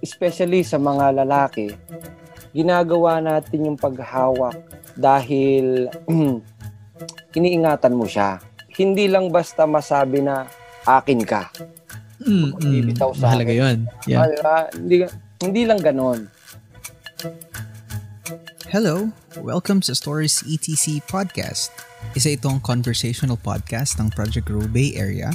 especially sa mga lalaki, ginagawa natin yung paghawak dahil iniingatan mo siya. Hindi lang basta masabi na akin ka. Mm, mm, sa mahalaga akin. yun. Yeah. Uh, hindi, hindi lang ganon. Hello! Welcome sa Stories ETC Podcast. Isa itong conversational podcast ng Project Grow Bay Area.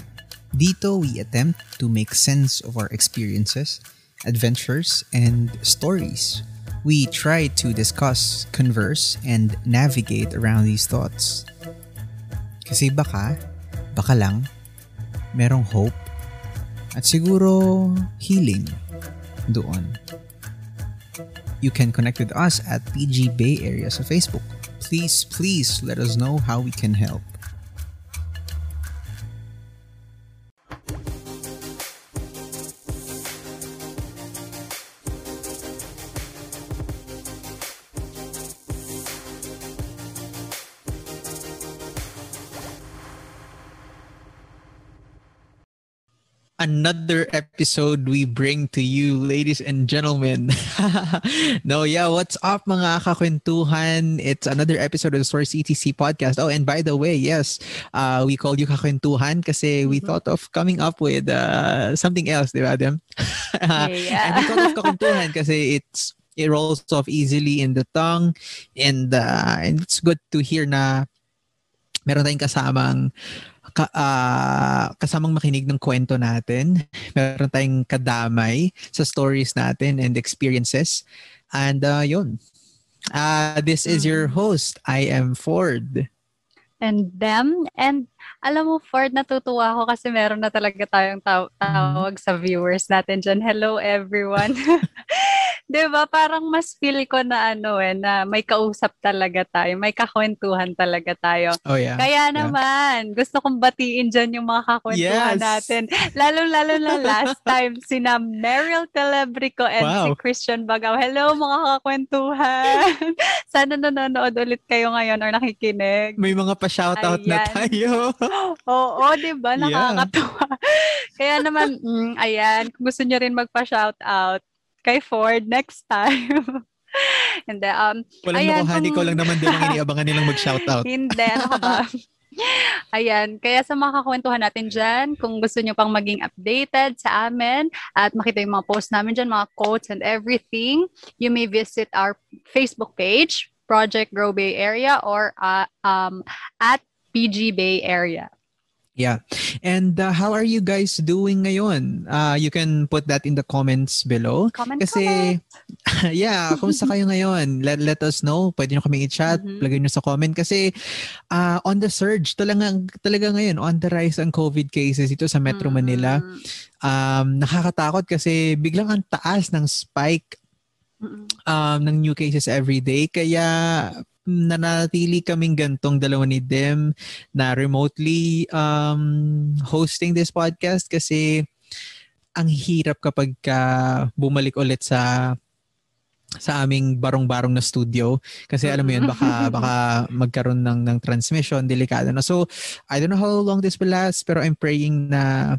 Dito, we attempt to make sense of our experiences, adventures, and stories we try to discuss, converse, and navigate around these thoughts. Kasi baka, baka lang, merong hope at siguro healing doon. You can connect with us at PG Bay Area sa Facebook. Please, please let us know how we can help. Another episode we bring to you, ladies and gentlemen. no, yeah, what's up mga kakwentuhan? It's another episode of the Source ETC podcast. Oh, and by the way, yes, uh, we called you kakwentuhan kasi we mm-hmm. thought of coming up with uh, something else, di ba, Dem? yeah. and we thought of kakwentuhan kasi it's it rolls off easily in the tongue and uh, and it's good to hear na meron tayong kasamang ka, uh, kasamang makinig ng kwento natin. Meron tayong kadamay sa stories natin and experiences. And uh, yun. Uh, this is your mm-hmm. host. I am Ford. And them. And alam mo, Ford, natutuwa ako kasi meron na talaga tayong taw- tawag sa viewers natin dyan. Hello, everyone. 'Di ba? Parang mas feel ko na ano eh na may kausap talaga tayo, may kakwentuhan talaga tayo. Oh yeah. Kaya naman, yeah. gusto kong batiin diyan yung mga kakwentuhan yes. natin. Lalo-lalo na last time sina Meryl Telebrico and wow. si Christian Bagaw. Hello mga kakwentuhan. Sana nanonood ulit kayo ngayon or nakikinig. May mga pa-shoutout na tayo. Oo, 'di ba? Nakakatuwa. Yeah. Kaya naman, mm, ayan, kung gusto niyo rin magpa-shoutout, kay Ford next time. Hindi, um, Walang ayan, nakuhani kung... ko lang naman din ang iniabangan nilang mag-shoutout. Hindi, ano ka ba? Ayan, kaya sa mga kakwentuhan natin dyan, kung gusto nyo pang maging updated sa amin at makita yung mga posts namin dyan, mga quotes and everything, you may visit our Facebook page, Project Grow Bay Area or uh, um, at PG Bay Area. Yeah. And uh, how are you guys doing ngayon? Uh, you can put that in the comments below. Comment, Kasi, comment. yeah, kumusta kayo ngayon? Let, let us know. Pwede nyo kami i-chat. Mm-hmm. Lagay nyo sa comment. Kasi, uh, on the surge, talaga, talaga ngayon, on the rise ang COVID cases ito sa Metro mm-hmm. Manila. Um, nakakatakot kasi biglang ang taas ng spike um, ng new cases every day. Kaya nanatili kaming gantong dalawa ni Dem na remotely um, hosting this podcast kasi ang hirap kapag ka bumalik ulit sa sa aming barong-barong na studio. Kasi alam mo yun baka baka magkaroon ng ng transmission delikado na. So I don't know how long this will last pero I'm praying na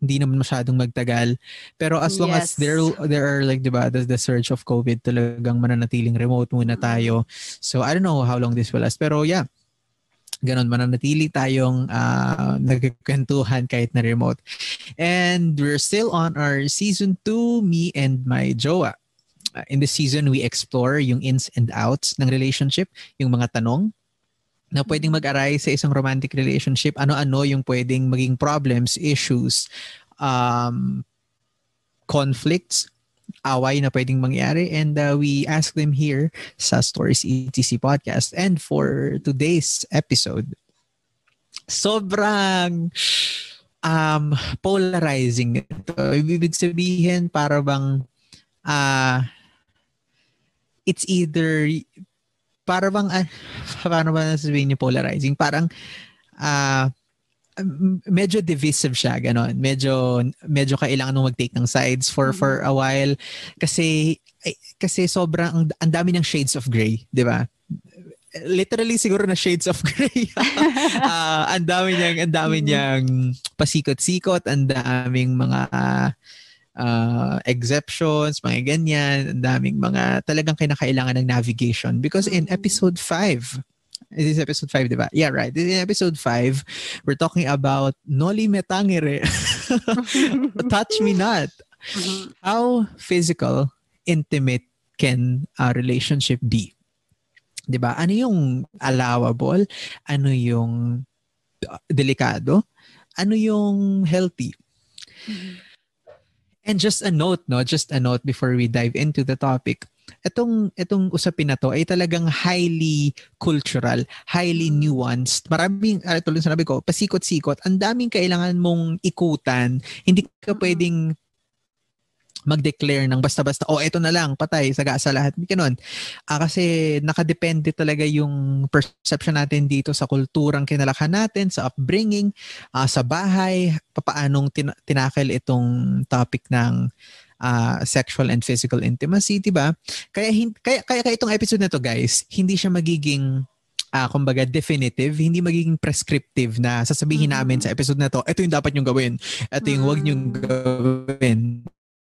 hindi naman masyadong magtagal. Pero as long yes. as there there are like 'di ba the, the surge of COVID talagang mananatiling remote muna tayo. So I don't know how long this will last. Pero yeah, ganon mananatili tayong uh, nagkwentuhan kahit na remote. And we're still on our season 2, me and my jowa. Uh, in this season, we explore yung ins and outs ng relationship, yung mga tanong na pwedeng mag-arise sa isang romantic relationship, ano-ano yung pwedeng maging problems, issues, um, conflicts, away na pwedeng mangyari and uh, we ask them here sa Stories ETC podcast. And for today's episode, sobrang um, polarizing ito. Ibig sabihin para bang uh, it's either para bang, uh, paano ba nasasabihin niyo polarizing? Parang, uh, medyo divisive siya ganon medyo medyo kailangan mong mag-take ng sides for mm-hmm. for a while kasi kasi sobrang ang, ang dami ng shades of gray di ba literally siguro na shades of gray uh, ang dami niyang ang dami mm-hmm. niyang pasikot-sikot ang daming mga uh, exceptions, mga ganyan, ang daming mga talagang kinakailangan ng navigation. Because in episode 5, this is episode 5, di ba? Yeah, right. This is episode 5, we're talking about Noli Metangere. Touch Me Not. Mhm. How physical, intimate can a relationship be? 'Di ba? Ano yung allowable? Ano yung uh, delikado? Ano yung healthy? And just a note, no? Just a note before we dive into the topic. Itong itong usapin na to ay talagang highly cultural, highly nuanced. Maraming uh, tulad ng sinabi ko, pasikot-sikot. Ang daming kailangan mong ikutan. Hindi ka Mhm. pwedeng mag-declare ng basta-basta, oh, eto na lang, patay, saga sa lahat. Hindi ganun. Ah, kasi nakadepende talaga yung perception natin dito sa kulturang kinalakhan natin, sa upbringing, ah, sa bahay, papaanong tin- tinakil itong topic ng ah, sexual and physical intimacy, 'di ba? Kaya, hin- kaya kaya kaya itong episode na to, guys, hindi siya magiging ah kumbaga definitive, hindi magiging prescriptive na sasabihin Mhm. namin sa episode na to, ito yung dapat nyong gawin, ito yung wag nyong Mm. gawin.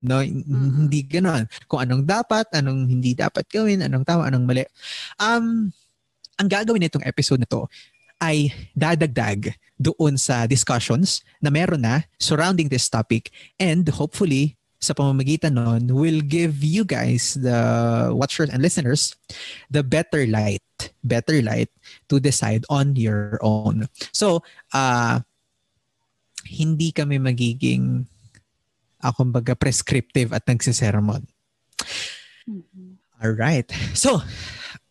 No, Mhm. hindi ganoon. Kung anong dapat, anong hindi dapat gawin, anong tama, anong mali. Um, ang gagawin nitong episode na to ay dadagdag doon sa discussions na meron na surrounding this topic and hopefully sa pamamagitan nun will give you guys the watchers and listeners the better light better light to decide on your own so uh hindi kami magiging uh, kumbaga prescriptive at nagsisermon Mhm. All right. So,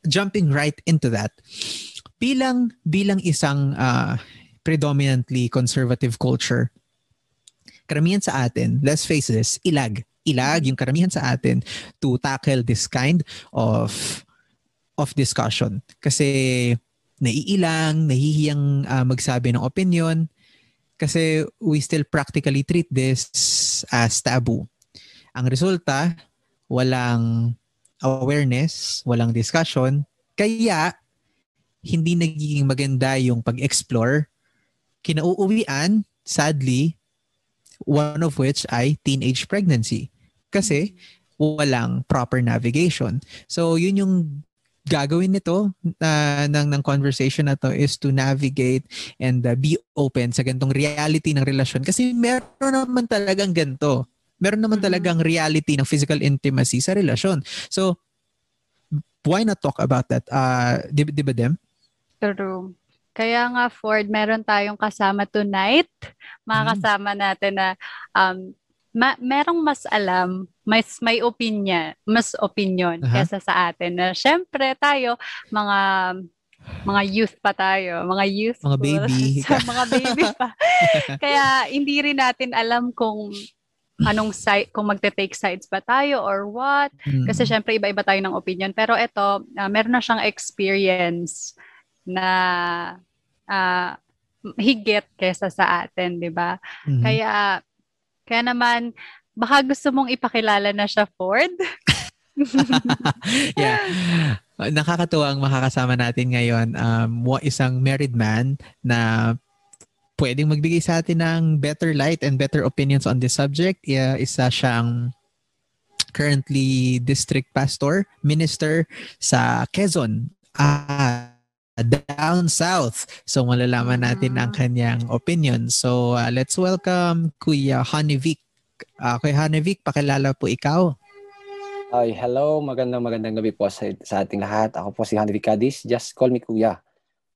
jumping right into that. Bilang bilang isang uh, predominantly conservative culture, karamihan sa atin, let's face this, ilag. Ilag yung karamihan sa atin to tackle this kind of of discussion. Kasi naiilang, nahihiyang uh, magsabi ng opinion kasi we still practically treat this as taboo. Ang resulta, walang awareness, walang discussion, kaya hindi nagiging maganda yung pag-explore. Kinauuwian, sadly, one of which ay teenage pregnancy. Kasi walang proper navigation. So yun yung gagawin nito na ng ng conversation na to is to navigate and uh, be open sa gantong reality ng relasyon kasi meron naman talagang ganto meron naman Mhm. talagang reality ng physical intimacy sa relasyon. So, why not talk about that? Uh, di, di ba, Dem? True. Kaya nga, Ford, meron tayong kasama tonight. Mga Mm. kasama natin na um, ma- merong mas alam, mas may opinion, mas opinion Aha. kesa sa atin. Na syempre tayo, mga mga youth pa tayo, mga youth Mga baby. sa mga baby pa. Kaya hindi rin natin alam kung anong side, kung magte-take sides ba tayo or what. Mm. Kasi syempre iba-iba tayo ng opinion. Pero ito, ah, meron na siyang experience na ah, higit kesa sa atin, di ba? Mhm. Kaya, kaya naman, baka gusto mong ipakilala na siya, Ford? yeah. Nakakatuwa ang makakasama natin ngayon. Um, isang married man na pwedeng magbigay sa atin ng better light and better opinions on this subject. Yeah, isa siyang currently district pastor, minister sa Quezon. Ah, down south. So malalaman natin ang kanyang opinion. So uh, let's welcome Kuya Hanivik. Uh, Kuya Hanivik, pakilala po ikaw. Ay, hello. Magandang magandang gabi po sa, sa ating lahat. Ako po si Hanvik Cadiz. Just call me Kuya.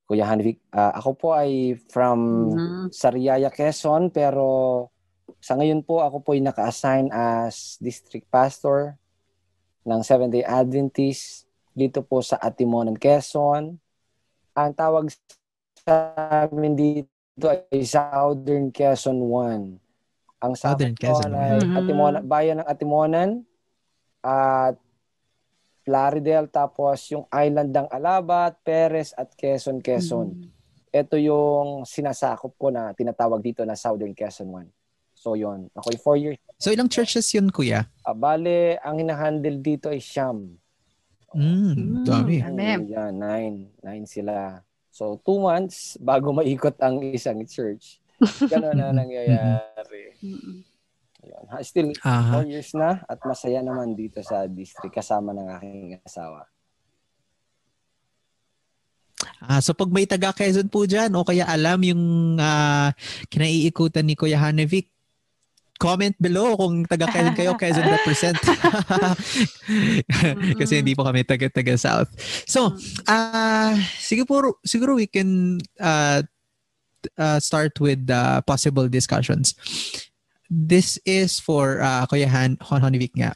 Kuya Hanvik. Ah, ako po ay from Mhm. Sariaya, Quezon. Pero sa ngayon po, ako po ay naka-assign as district pastor ng Seventh-day Adventist dito po sa Atimonan, Quezon. Ang tawag sa amin dito ay Southern Quezon 1. Ang Southern Southern Quezon ay Mhm. Atimonan, bayan ng Atimonan at Plaridel tapos yung island ng Alabat, Perez at Quezon, Quezon. Mhm. Ito yung sinasakop ko na tinatawag dito na Southern Quezon 1. So yon ako yung 4 years. So ilang churches yun, Kuya? Ah, bale, ang hinahandle dito ay Siyam. Mm, Mm. dami. Dami. Yan, nine. Nine sila. So, two months bago maikot ang isang church. Gano'n na nangyayari. Yun. Still, Aha. four years na at masaya naman dito sa district kasama ng aking asawa. Ah, so pag may taga Quezon po dyan o kaya alam yung ah, kinaiikutan ni Kuya Hanevic, comment below kung taga Quezon kayo, Quezon represent. Kasi hindi po kami taga taga South. So, ah siguro siguro we can uh, uh, start with the possible discussions. This is for uh, Kuya Han Hon Honevic nga.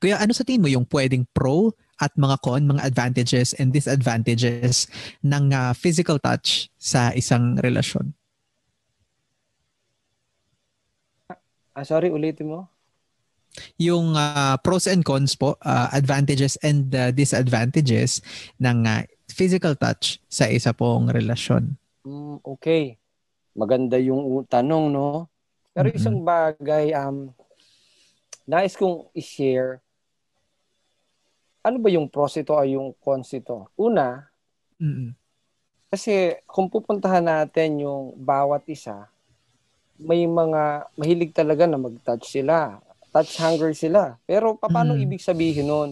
Kuya, ano sa tingin mo yung pwedeng pro at mga con, mga advantages and disadvantages ng uh, physical touch sa isang relasyon? Ah, sorry, ulitin mo. Yung uh, pros and cons po, uh, advantages and uh, disadvantages ng uh, physical touch sa isa pong relasyon. Mm, okay. Maganda yung tanong, no? Pero Mhm. isang bagay, um, nais kong i-share, ano ba yung pros ito ay yung cons ito? Una, Mm-mm. kasi kung pupuntahan natin yung bawat isa, may mga mahilig talaga na mag-touch sila. Touch hunger sila. Pero paano Mm. ibig sabihin nun?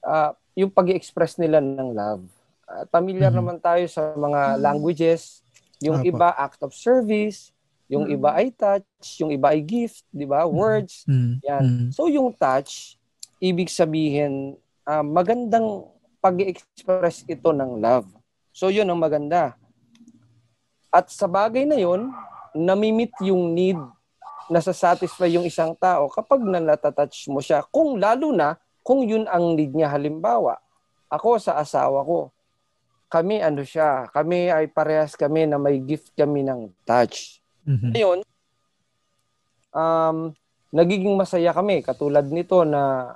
Ah, yung pag express nila ng love. At familiar Mhm. naman tayo sa mga Mm. languages. Yung Apo. iba act of service, yung Mm. iba ay touch, yung iba ay gift, di ba? Words. Mm. Yan. Mm. So yung touch, ibig sabihin, ah, magandang pag-express ito ng love. So yun ang maganda. At sa bagay na yun, namimit yung need na satisfy yung isang tao kapag natatouch mo siya. Kung lalo na, kung yun ang need niya. Halimbawa, ako sa asawa ko, kami ano siya, kami ay parehas kami na may gift kami ng touch. Mhm. Ngayon, um, nagiging masaya kami. Katulad nito na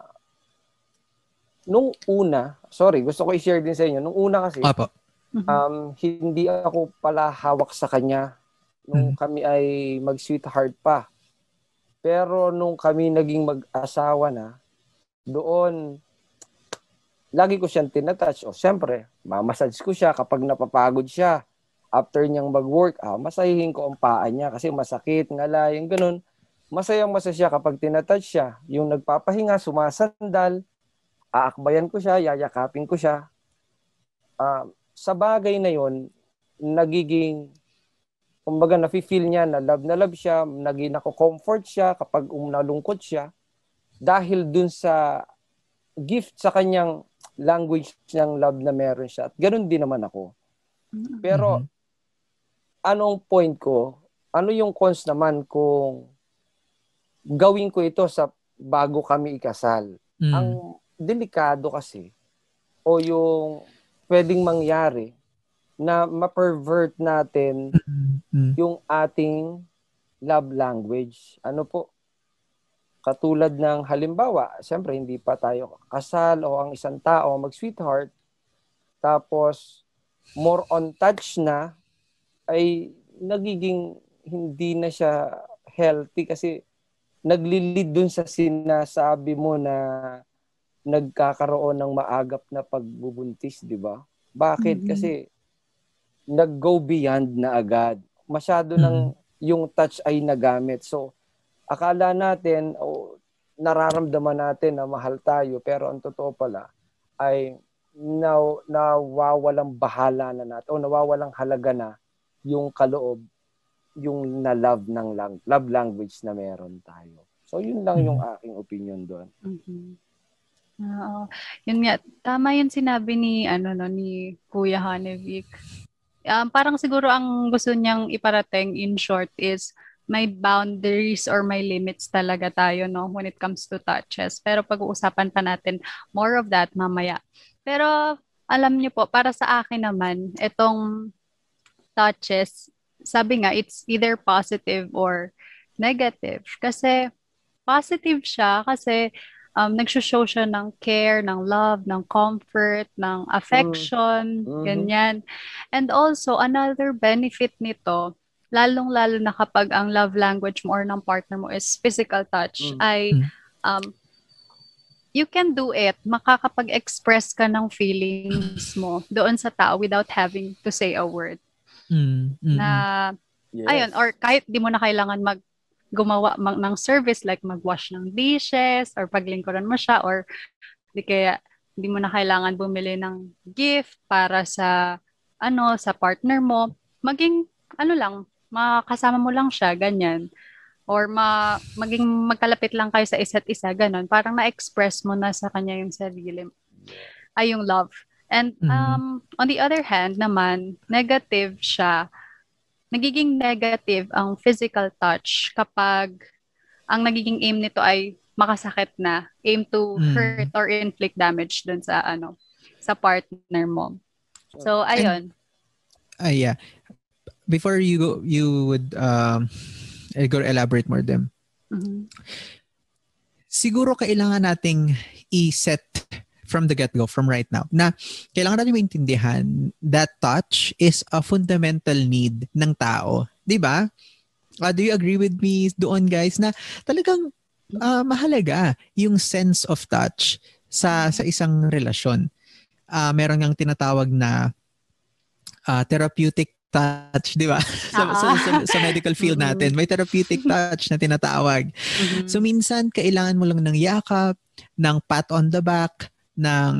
nung una, sorry, gusto ko i-share din sa inyo. Nung una kasi, Apo. Mhm. um, hindi ako pala hawak sa kanya nung kami ay mag-sweetheart pa. Pero nung kami naging mag-asawa na, doon, lagi ko siyang tinatouch. O, siyempre, mamassage ko siya kapag napapagod siya. After niyang mag-work, ah, masahihin ko ang paa niya kasi masakit, ngala, yung ganun. Masayang masaya siya kapag tinatouch siya. Yung nagpapahinga, sumasandal, aakbayan ko siya, yayakapin ko siya. Ah, sa bagay na yon nagiging kumbaga nafe-feel niya na love na love siya, naging nako-comfort siya kapag um, nalungkot siya dahil dun sa gift sa kanyang language ng love na meron siya. At ganun din naman ako. Pero Mhm. anong point ko? Ano yung cons naman kung gawin ko ito sa bago kami ikasal? Mm. Ang delikado kasi o yung pwedeng mangyari na ma-pervert natin Mm. Mm. yung ating love language. Ano po? Katulad ng halimbawa, siyempre hindi pa tayo kasal o ang isang tao mag-sweetheart, tapos more on touch na, ay nagiging hindi na siya healthy kasi naglilid dun sa sinasabi mo na nagkakaroon ng maagap na pagbubuntis, di ba? Bakit? Mhm. Kasi nag-go beyond na agad. Masyado ng yung touch ay nagamit. So, akala natin o nararamdaman natin na mahal tayo pero ang totoo pala ay na, nawawalang bahala na natin o nawawalang halaga na yung kaloob yung na love ng lang, love language na meron tayo. So yun lang yung aking opinion doon. Mhm. Oo. Yun nga, tama yung sinabi ni, ano, no, ni Kuya Hanevic. Um, parang siguro ang gusto niyang iparating in short is may boundaries or may limits talaga tayo no when it comes to touches. Pero pag-uusapan pa natin more of that mamaya. Pero alam niyo po, para sa akin naman, itong touches, sabi nga, it's either positive or negative. Kasi positive siya kasi um, nagsushow siya ng care, ng love, ng comfort, ng affection, Mhm. ganyan. And also, another benefit nito, lalong-lalo na kapag ang love language mo or ng partner mo is physical touch, Mm. ay Mm. um, you can do it. Makakapag-express ka ng feelings mo doon sa tao without having to say a word. Mm. Mm. Na Yes. Ayun, or kahit di mo na kailangan mag gumawa mag, ng service like magwash ng dishes or paglingkuran mo siya or di kaya hindi mo na kailangan bumili ng gift para sa ano sa partner mo maging ano lang makasama mo lang siya ganyan or ma maging magkalapit lang kayo sa isa't isa ganun parang na-express mo na sa kanya yung sarili ay yung love and mm-hmm. um on the other hand naman negative siya nagiging negative ang physical touch kapag ang nagiging aim nito ay makasakit na, aim to mm. hurt or inflict damage dun sa ano, sa partner mo. So ayun. Ah uh, yeah. Before you go, you would um go elaborate more them. Mm-hmm. Siguro kailangan nating i-set from the get-go, from right now, na kailangan natin maintindihan that touch is a fundamental need ng tao. Di ba? Uh, do you agree with me doon guys na talagang uh, mahalaga yung sense of touch sa sa isang relasyon. Uh, meron ngang tinatawag na uh, therapeutic touch, di ba? sa, sa, sa, sa medical field mm-hmm. natin, may therapeutic touch na tinatawag. Mm-hmm. So minsan, kailangan mo lang ng yakap, ng pat on the back, ng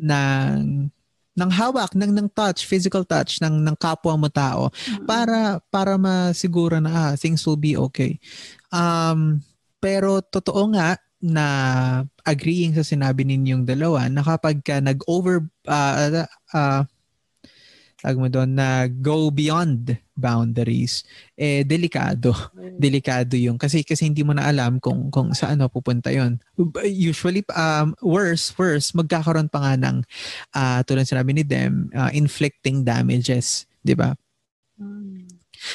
ng ng hawak ng ng touch physical touch ng ng kapwa mo tao para para masiguro na ah, things will be okay um pero totoo nga na agreeing sa sinabi ninyong dalawa na kapag ka nag-over uh, uh, tag mo doon na go beyond boundaries. Eh delikado. Mm. delikado yung kasi kasi hindi mo na alam kung kung saan pupunta yon usually um worse worse magkakaroon pa nga ng uh, tulad sinabi ni Dem uh, inflicting damages di ba? Mm.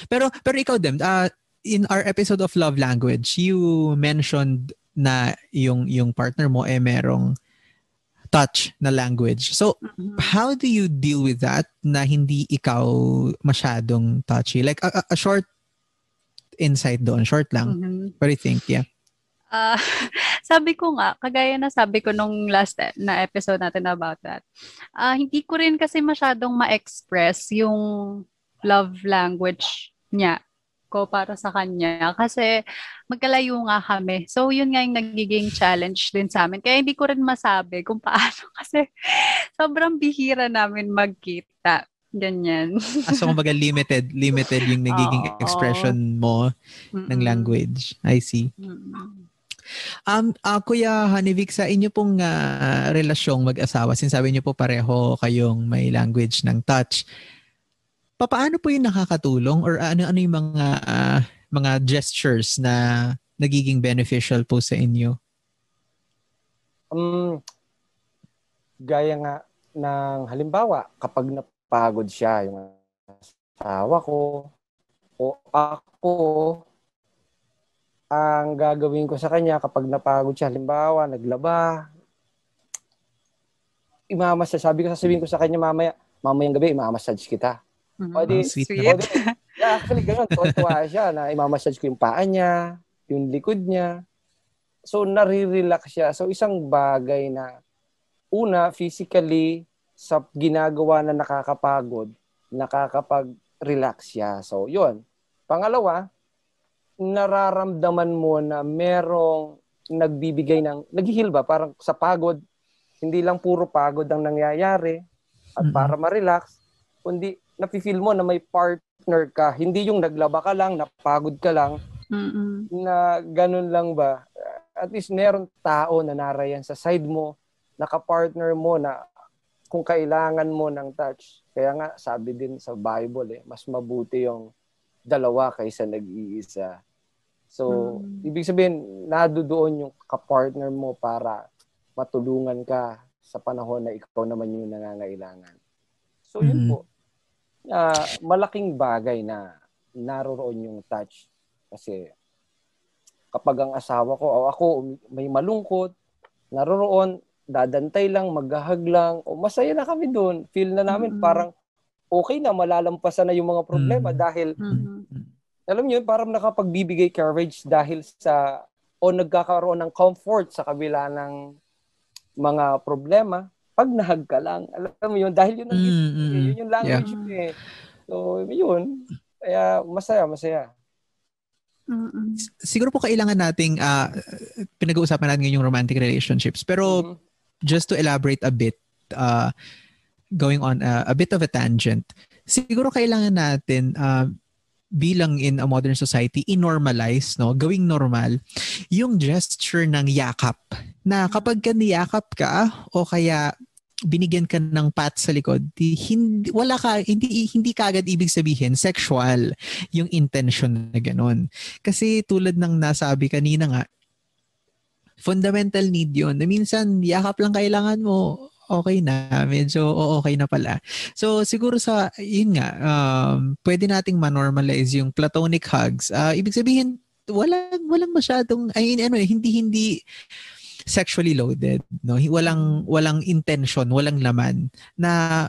pero pero ikaw Dem uh, in our episode of love language you mentioned na yung yung partner mo eh merong touch na language. So, mm-hmm. how do you deal with that na hindi ikaw masyadong touchy? Like, a, a short insight doon. Short lang. Mm-hmm. What do you think? Yeah. Uh, sabi ko nga, kagaya na sabi ko nung last e, na episode natin about that, uh, hindi ko rin kasi masyadong ma-express yung love language niya ko para sa kanya kasi magkalayo nga kami. So, yun nga yung nagiging challenge din sa amin. Kaya hindi ko rin masabi kung paano kasi sobrang bihira namin magkita. Ganyan. ah, so, kumbaga limited, limited yung nagiging Oo. expression mo Mm-mm. ng language. I see. Mm-mm. Um, uh, Kuya Hanivik, sa inyo pong uh, relasyong mag-asawa, sinasabi niyo po pareho kayong may language ng touch paano po yung nakakatulong or ano-ano yung mga uh, mga gestures na nagiging beneficial po sa inyo? Um, gaya nga ng halimbawa, kapag napagod siya, yung asawa ko, o ako, ang gagawin ko sa kanya kapag napagod siya, halimbawa, naglaba, imamassage, sabi ko, sasabihin ko sa kanya mamaya, mamayang gabi, imamassage kita. Mm-hmm. O di, sweet. O di, yeah, actually, ganun. Tuwa siya na imamassage ko yung paa niya, yung likod niya. So, nare-relax siya. So, isang bagay na, una, physically, sa ginagawa na nakakapagod, nakakapag-relax siya. So, yun. Pangalawa, nararamdaman mo na merong nagbibigay ng, naghihil ba? Parang sa pagod, hindi lang puro pagod ang nangyayari at mm-hmm. para ma-relax, kundi nafe-feel mo na may partner ka. Hindi yung naglaba ka lang, napagod ka lang, Mm-mm. na ganun lang ba. At least meron tao na narayan sa side mo, naka-partner mo na kung kailangan mo ng touch. Kaya nga, sabi din sa Bible, eh, mas mabuti yung dalawa kaysa nag-iisa. So, mm. ibig sabihin, nadudoon yung ka-partner mo para matulungan ka sa panahon na ikaw naman yung nangangailangan. So, yun mm. po uh, malaking bagay na naroroon yung touch. Kasi kapag ang asawa ko o ako may malungkot, naroroon, dadantay lang, maghahag lang, o masaya na kami doon. Feel na namin mm-hmm. parang okay na, malalampasan na yung mga problema mm-hmm. dahil, mm-hmm. alam niyo, parang nakapagbibigay courage dahil sa, o nagkakaroon ng comfort sa kabila ng mga problema pag nahag ka lang, alam mo yun, dahil yun ang mm, mm, yun yung language yeah. eh. So, yun. Kaya masaya, masaya. Mm-mm. siguro po kailangan nating uh, pinag-uusapan natin ngayon yung romantic relationships. Pero mm-hmm. just to elaborate a bit, uh, going on uh, a bit of a tangent, siguro kailangan natin uh, bilang in a modern society, inormalize, no? gawing normal, yung gesture ng yakap. Na kapag ka niyakap ka o kaya binigyan ka ng pat sa likod, di, hindi, wala ka, hindi, hindi kagad ibig sabihin sexual yung intention na ganun. Kasi tulad ng nasabi kanina nga, fundamental need yun. Na minsan, yakap lang kailangan mo, okay na. Medyo okay na pala. So, siguro sa, yun nga, um, pwede nating manormalize yung platonic hugs. Uh, ibig sabihin, walang, walang masyadong, ay, ano, eh, hindi, hindi, sexually loaded no walang walang intention walang laman na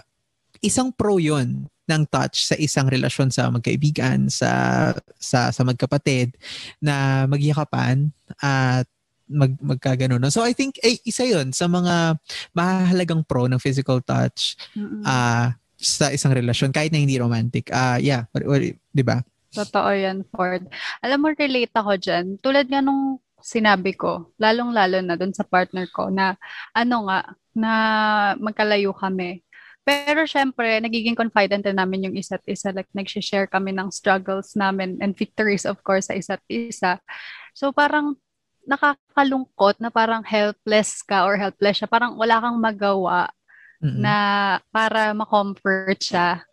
isang pro yon ng touch sa isang relasyon sa magkaibigan sa sa sa magkapatid na magyakapan at mag magkagano no so i think eh, isa yon sa mga mahalagang pro ng physical touch mm-hmm. uh, sa isang relasyon kahit na hindi romantic ah uh, yeah 'di ba Totoo yan, Ford. Alam mo, relate ako dyan. Tulad nga nung sinabi ko, lalong-lalo na doon sa partner ko na ano nga, na magkalayo kami. Pero syempre, nagiging confident din namin yung isa't isa. Like, nag-share kami ng struggles namin and victories, of course, sa isa't isa. So, parang nakakalungkot na parang helpless ka or helpless siya. Parang wala kang magawa mm-hmm. na para ma-comfort siya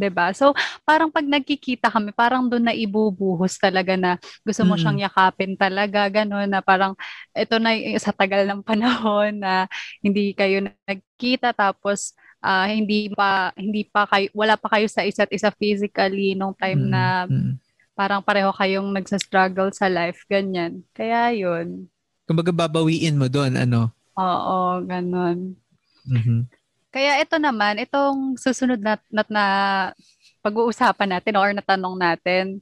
'di ba? So, parang pag nagkikita kami, parang doon na ibubuhos talaga na gusto mo mm. siyang yakapin talaga, gano'n na parang ito na sa tagal ng panahon na hindi kayo nagkita tapos uh, hindi pa hindi pa kayo wala pa kayo sa isa't isa physically nung time mm. na mm. parang pareho kayong nagsa-struggle sa life, ganyan. Kaya 'yun. Kumbaga babawiin mo doon, ano? Oo, ganun. Mm-hmm. Kaya ito naman, itong susunod na, na, na pag-uusapan natin or natanong natin,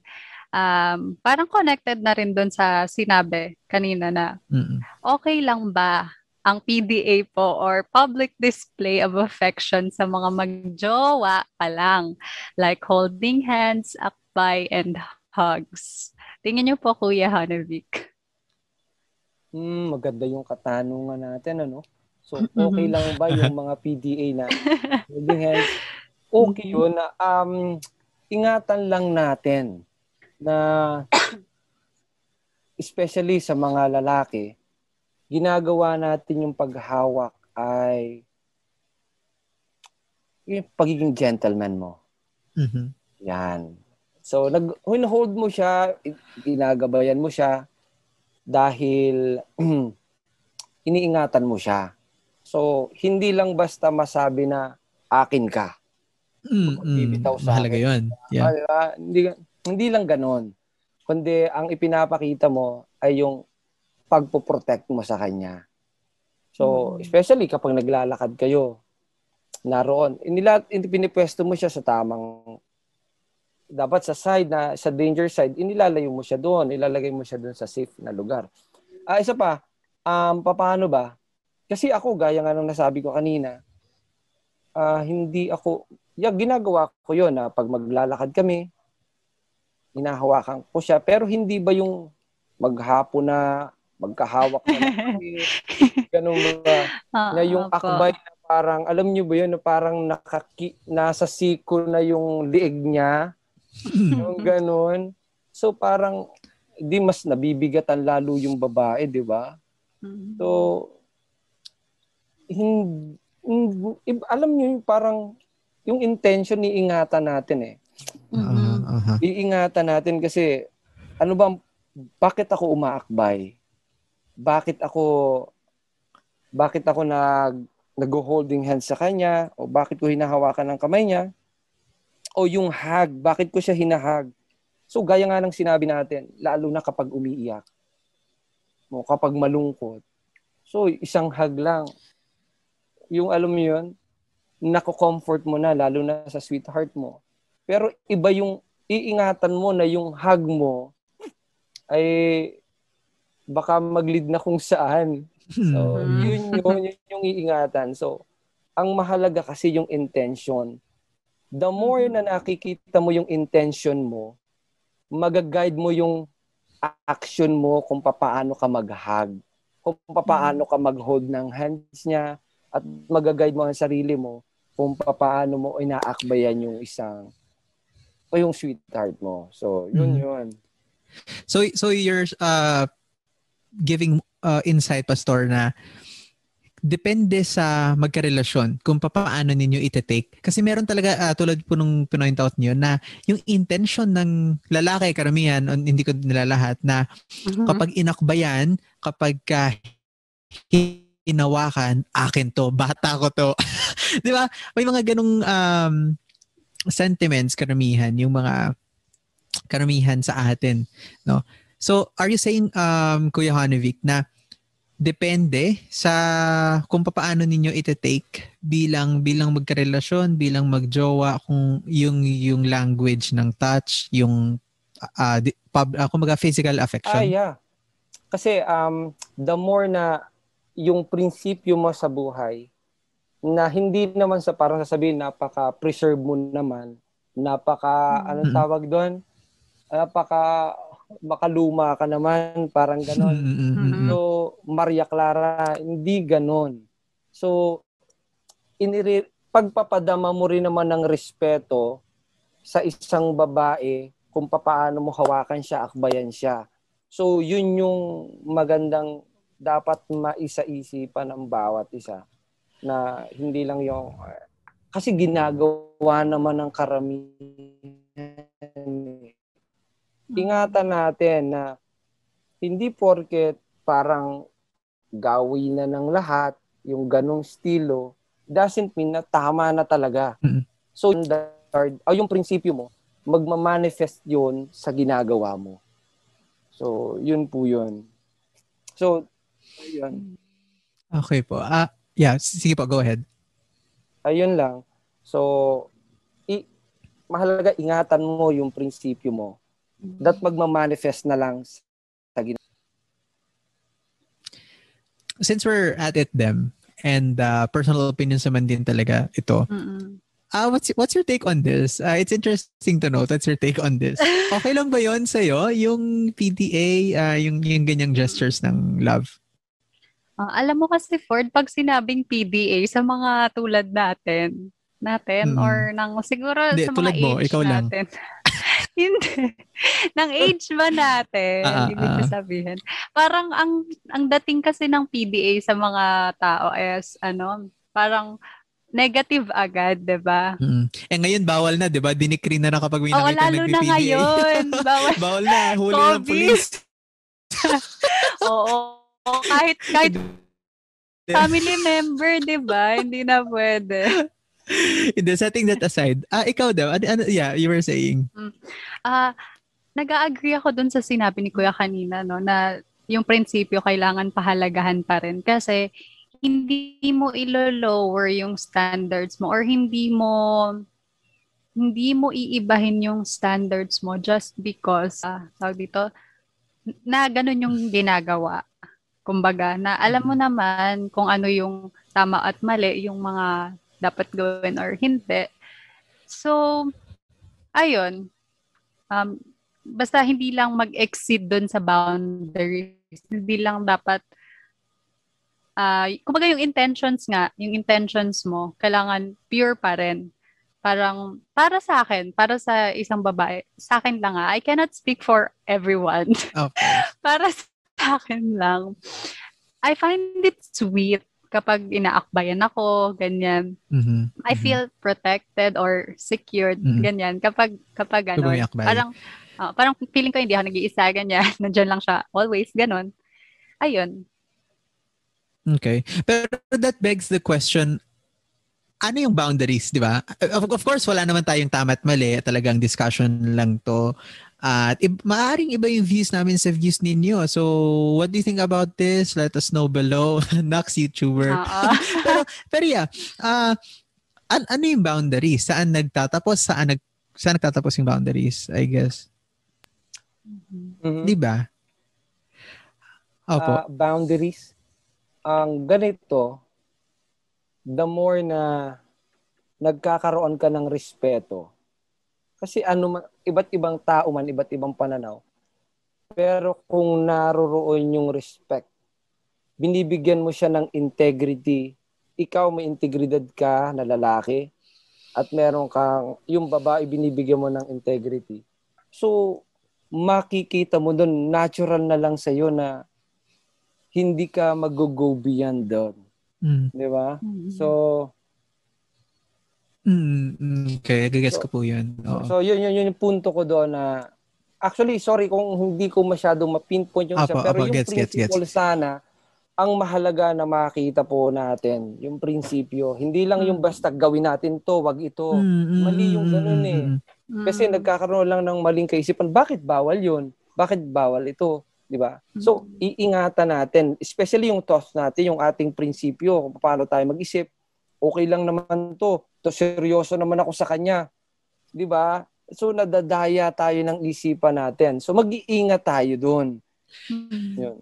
um, parang connected na rin doon sa sinabi kanina na Mm-mm. okay lang ba ang PDA po or public display of affection sa mga magjowa pa lang like holding hands, akbay, and hugs. Tingin niyo po, Kuya Hanavik. Hmm, maganda yung katanungan natin, ano? So, okay lang ba yung mga PDA na holding hands? Okay yun na um, ingatan lang natin na especially sa mga lalaki, ginagawa natin yung paghawak ay yung pagiging gentleman mo. Mm-hmm. Yan. So, nag hold mo siya, ginagabayan mo siya dahil iniingatan mo siya. So, hindi lang basta masabi na akin ka. Mm, mm, sa mahalaga akin. yun. Yeah. Uh, hindi, hindi lang ganon. Kundi ang ipinapakita mo ay yung pagpo-protect mo sa kanya. So, mm. especially kapag naglalakad kayo, naroon, inila, pinipwesto mo siya sa tamang dapat sa side na sa danger side, inilalayo mo siya doon, ilalagay mo siya doon sa safe na lugar. Ah, isa pa, um, paano ba? Kasi ako, gaya nga nung nasabi ko kanina, uh, hindi ako, yeah, ginagawa ko yon na pag maglalakad kami, hinahawakan ko siya, pero hindi ba yung maghapon na, magkahawak na kami, ganun ba, uh, na yung akbay na parang, alam niyo ba yun, na parang nakaki, nasa siko na yung liig niya, yung ganun. So parang, di mas nabibigatan lalo yung babae, di ba? Mm-hmm. So, hindi, hindi alam niyo yung parang yung intention ni ingatan natin eh. Mm-hmm. Uh-huh. Iingatan natin kasi ano ba bakit ako umaakbay? Bakit ako bakit ako nag nag-holding hands sa kanya o bakit ko hinahawakan ng kamay niya? O yung hug, bakit ko siya hinahag? So gaya nga ng sinabi natin, lalo na kapag umiiyak. O kapag malungkot. So isang hug lang, yung alam mo yun, nako-comfort mo na, lalo na sa sweetheart mo. Pero iba yung iingatan mo na yung hug mo ay baka maglid na kung saan. So, hmm. yun yun, yun yung iingatan. So, ang mahalaga kasi yung intention. The more na nakikita mo yung intention mo, magaguide mo yung action mo kung paano ka mag-hug, kung paano ka mag-hold ng hands niya, at magaguide mo ang sarili mo kung paano mo inaakbayan yung isang o yung sweetheart mo. So, yun mm-hmm. yun. So so you're uh giving uh, insight pastor na depende sa magkarelasyon kung paano ninyo ite-take. Kasi meron talaga, uh, tulad po nung pinoint out niyo na yung intention ng lalaki, karamihan, hindi ko nilalahat, na mm-hmm. kapag inakbayan, kapag ka hinawakan, akin to, bata ko to. Di ba? May mga ganong um, sentiments, karamihan, yung mga karamihan sa atin. No? So, are you saying, um, Kuya Hanovic, na depende sa kung paano ninyo ite-take bilang bilang magkarelasyon, bilang magjowa kung yung yung language ng touch, yung uh, pub, uh, kumbaga physical affection. Ah, yeah. Kasi um the more na yung prinsipyo mo sa buhay na hindi naman sa parang sasabihin napaka preserve mo naman, napaka mm-hmm. anong tawag doon? Napaka makaluma ka naman, parang ganon. Mm-hmm. So, Maria Clara, hindi ganon. So, iniri- pagpapadama mo rin naman ng respeto sa isang babae kung paano mo hawakan siya, akbayan siya. So, yun yung magandang dapat maisa-isipan ng bawat isa na hindi lang yung kasi ginagawa naman ng karamihan eh ingatan natin na hindi porket parang gawin na ng lahat yung ganong estilo doesn't mean na tama na talaga. Mm-hmm. So, o yung prinsipyo mo, magmamanifest yun sa ginagawa mo. So, yun po yun. So, yun. Okay po. Ah, uh, yeah, sige po, go ahead. Ayun lang. So, i- mahalaga ingatan mo yung prinsipyo mo that magma-manifest na lang sa gina- Since we're at it them and uh, personal opinions naman din talaga ito. Mm-mm. Uh, what's what's your take on this? Uh, it's interesting to know. What's your take on this? Okay lang ba 'yon sa iyo yung PDA, uh, yung yung ganyang gestures ng love? Uh, alam mo kasi Ford, pag sinabing PDA sa mga tulad natin, natin mm. or nang siguro Hindi, sa mga age mo, ikaw natin. Lang. Hindi. Nang age ba natin? Uh, uh, ibig sabihin. Parang ang ang dating kasi ng PDA sa mga tao is ano, parang negative agad, 'di ba? Mm. Eh ngayon bawal na, 'di ba? Dinikri na na kapag may nakita lalo na ngayon. Bawal. bawal na, huli ng pulis. Oo. Kahit kahit family member, 'di ba? Hindi na pwede. Hindi, setting that aside. Ah, ikaw daw, ano, ano, yeah, you were saying. Mm. Ah, uh, nag-agree ako dun sa sinabi ni Kuya kanina, no, na yung prinsipyo kailangan pahalagahan pa rin kasi hindi mo ilo-lower yung standards mo or hindi mo hindi mo iibahin yung standards mo just because uh, tawag dito na ganun yung ginagawa. Kumbaga, na alam mo naman kung ano yung tama at mali, yung mga dapat gawin or hindi. So, ayun. Um, basta hindi lang mag-exceed doon sa boundaries. Hindi lang dapat uh, kumbaga yung intentions nga, yung intentions mo, kailangan pure pa rin. Parang, para sa akin, para sa isang babae, sa akin lang ha, I cannot speak for everyone. Okay. para sa akin lang. I find it sweet kapag inaakbayan ako, ganyan. Mm-hmm. I mm-hmm. feel protected or secured, mm-hmm. ganyan. Kapag, kapag ano, parang, uh, parang feeling ko hindi ako nag-iisa, ganyan. Nandiyan lang siya always, ganon. Ayun. Okay. Pero that begs the question, ano yung boundaries, di ba? Of, of course, wala naman tayong tama at mali. Talagang discussion lang to. At uh, maaring iba yung views namin sa views ninyo. So, what do you think about this? Let us know below. Nox YouTuber. pero, pero yeah, uh, an ano yung boundaries? Saan nagtatapos? Saan, nag saan nagtatapos yung boundaries? I guess. Mm-hmm. Di ba? Opo. Uh, boundaries? Ang ganito, the more na nagkakaroon ka ng respeto, kasi ano man, iba't ibang tao man, iba't ibang pananaw, Pero kung naroroon yung respect, binibigyan mo siya ng integrity, ikaw may integridad ka na lalaki, at meron kang, yung babae binibigyan mo ng integrity. So, makikita mo doon, natural na lang sa'yo na hindi ka mag-go beyond doon. Mm. Di ba? Mhm. So, Mm, mm, okay, gagets ko So- po yun. Oo. so yun, yun, yun yung punto ko doon na actually, sorry kung hindi ko masyadong ma-pinpoint yung isa, Apo, pero apo, yung gets, gets, gets. principle sana, ang mahalaga na makita po natin, yung prinsipyo. Hindi lang yung Mm. basta gawin natin to, wag ito. Mm, mm, mali yung mm, ganun mm, eh. mm, Mm. Kasi nagkakaroon lang ng maling kaisipan, bakit bawal yun? Bakit bawal ito? Di ba? So, Mm. iingatan natin, especially yung thoughts natin, yung ating prinsipyo, kung paano tayo mag-isip. Okay lang naman to. To seryoso naman ako sa kanya. Di ba? So, nadadaya tayo ng isipan natin. So, mag-iingat tayo doon. Mm. Yun.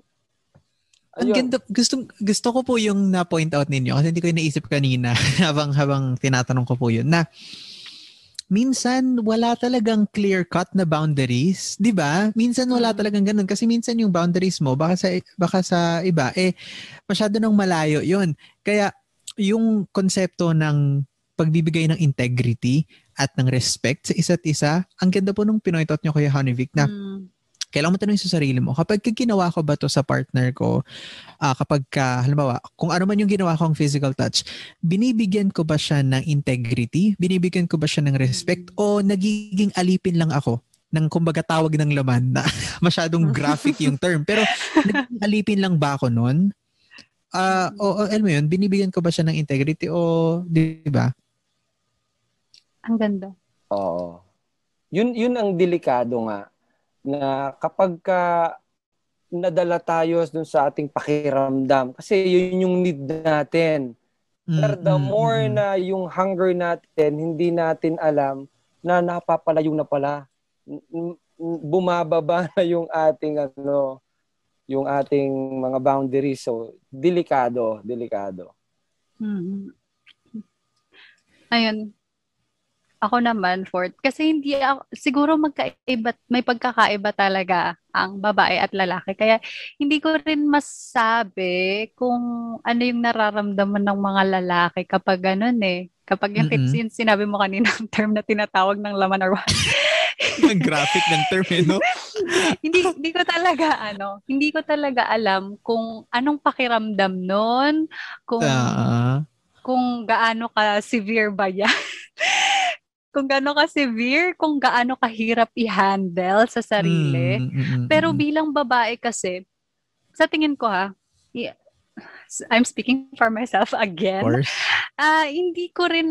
Ang ganda, gusto, gusto ko po yung na-point out ninyo kasi hindi ko yung naisip kanina habang, habang tinatanong ko po yun na minsan wala talagang clear-cut na boundaries, 'di ba? Minsan wala Mm. talagang ganun kasi minsan yung boundaries mo baka sa baka sa iba eh masyado nang malayo 'yon. Kaya yung konsepto ng pagbibigay ng integrity at ng respect sa isa't isa, ang ganda po nung pinoint out nyo Kuya Honevic na Mm. kailangan mo tanongin sa sarili mo, kapag ka ginawa ko ba to sa partner ko, ah, kapag ka, halimbawa, kung ano man yung ginawa kong physical touch, binibigyan ko ba siya ng integrity? Binibigyan ko ba siya ng respect? O nagiging alipin lang ako ng kumbaga tawag ng laman na masyadong graphic yung term. Pero nagiging alipin lang ba ako nun? Ah, o, o alam mo yun, binibigyan ko ba siya ng integrity o di ba? Ang ganda. Oo. Yun, yun ang delikado nga na kapag ka nadala tayo dun sa ating pakiramdam kasi yun yung need natin. Pero the more na yung hunger natin, hindi natin alam na napapalayo na pala. Bumababa na yung ating ano, yung ating mga boundaries. So, delikado, delikado. Mhm. Ayun. Ako naman, Fort. Kasi hindi ako, siguro magkaiba, may pagkakaiba talaga ang babae at lalaki. Kaya hindi ko rin masabi kung ano yung nararamdaman ng mga lalaki kapag ganun eh. Kapag yung sin- sinabi mo kanina ang term na tinatawag ng laman or what. Ang graphic ng term eh, no? hindi hindi ko talaga ano, hindi ko talaga alam kung anong pakiramdam nun, kung Ah, kung gaano ka severe ba yan. kung gaano ka severe, kung gaano kahirap i-handle sa sarili. mm, mm, mm, Pero bilang babae kasi, sa tingin ko ha, I'm speaking for myself Of again. course. Ah, hindi ko rin